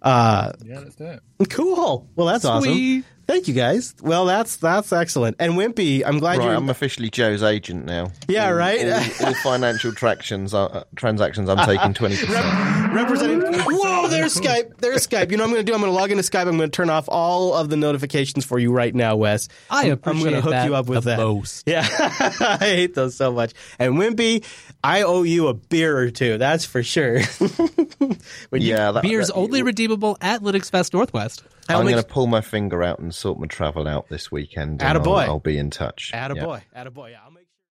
Uh, Yeah, let's it. cool. Well, that's awesome. Sweet. Thank you guys. Well, that's that's excellent. And Wimpy, I'm glad Right, you're. I'm officially Joe's agent now. Yeah, All- right? All, all financial tractions, are, uh, transactions, I'm taking (laughs) twenty percent. representing. Whoa, there's Skype. There's Skype. You know what I'm going to do? I'm going to log into Skype. I'm going to turn off all of the notifications for you right now, Wes. I I'm- I'm going to hook you up with the that. most. (laughs) Yeah, I hate those so much. And Wimpy, I owe you a beer or two. That's for sure. (laughs) When you- Yeah, that, Beer's that- only redeemable at Linux Fest Northwest. I'll I'm going to pull my finger out and sort my travel out this weekend. and Attaboy. I'll, I'll be in touch. Yeah. Attaboy. Attaboy. Yeah, I'll make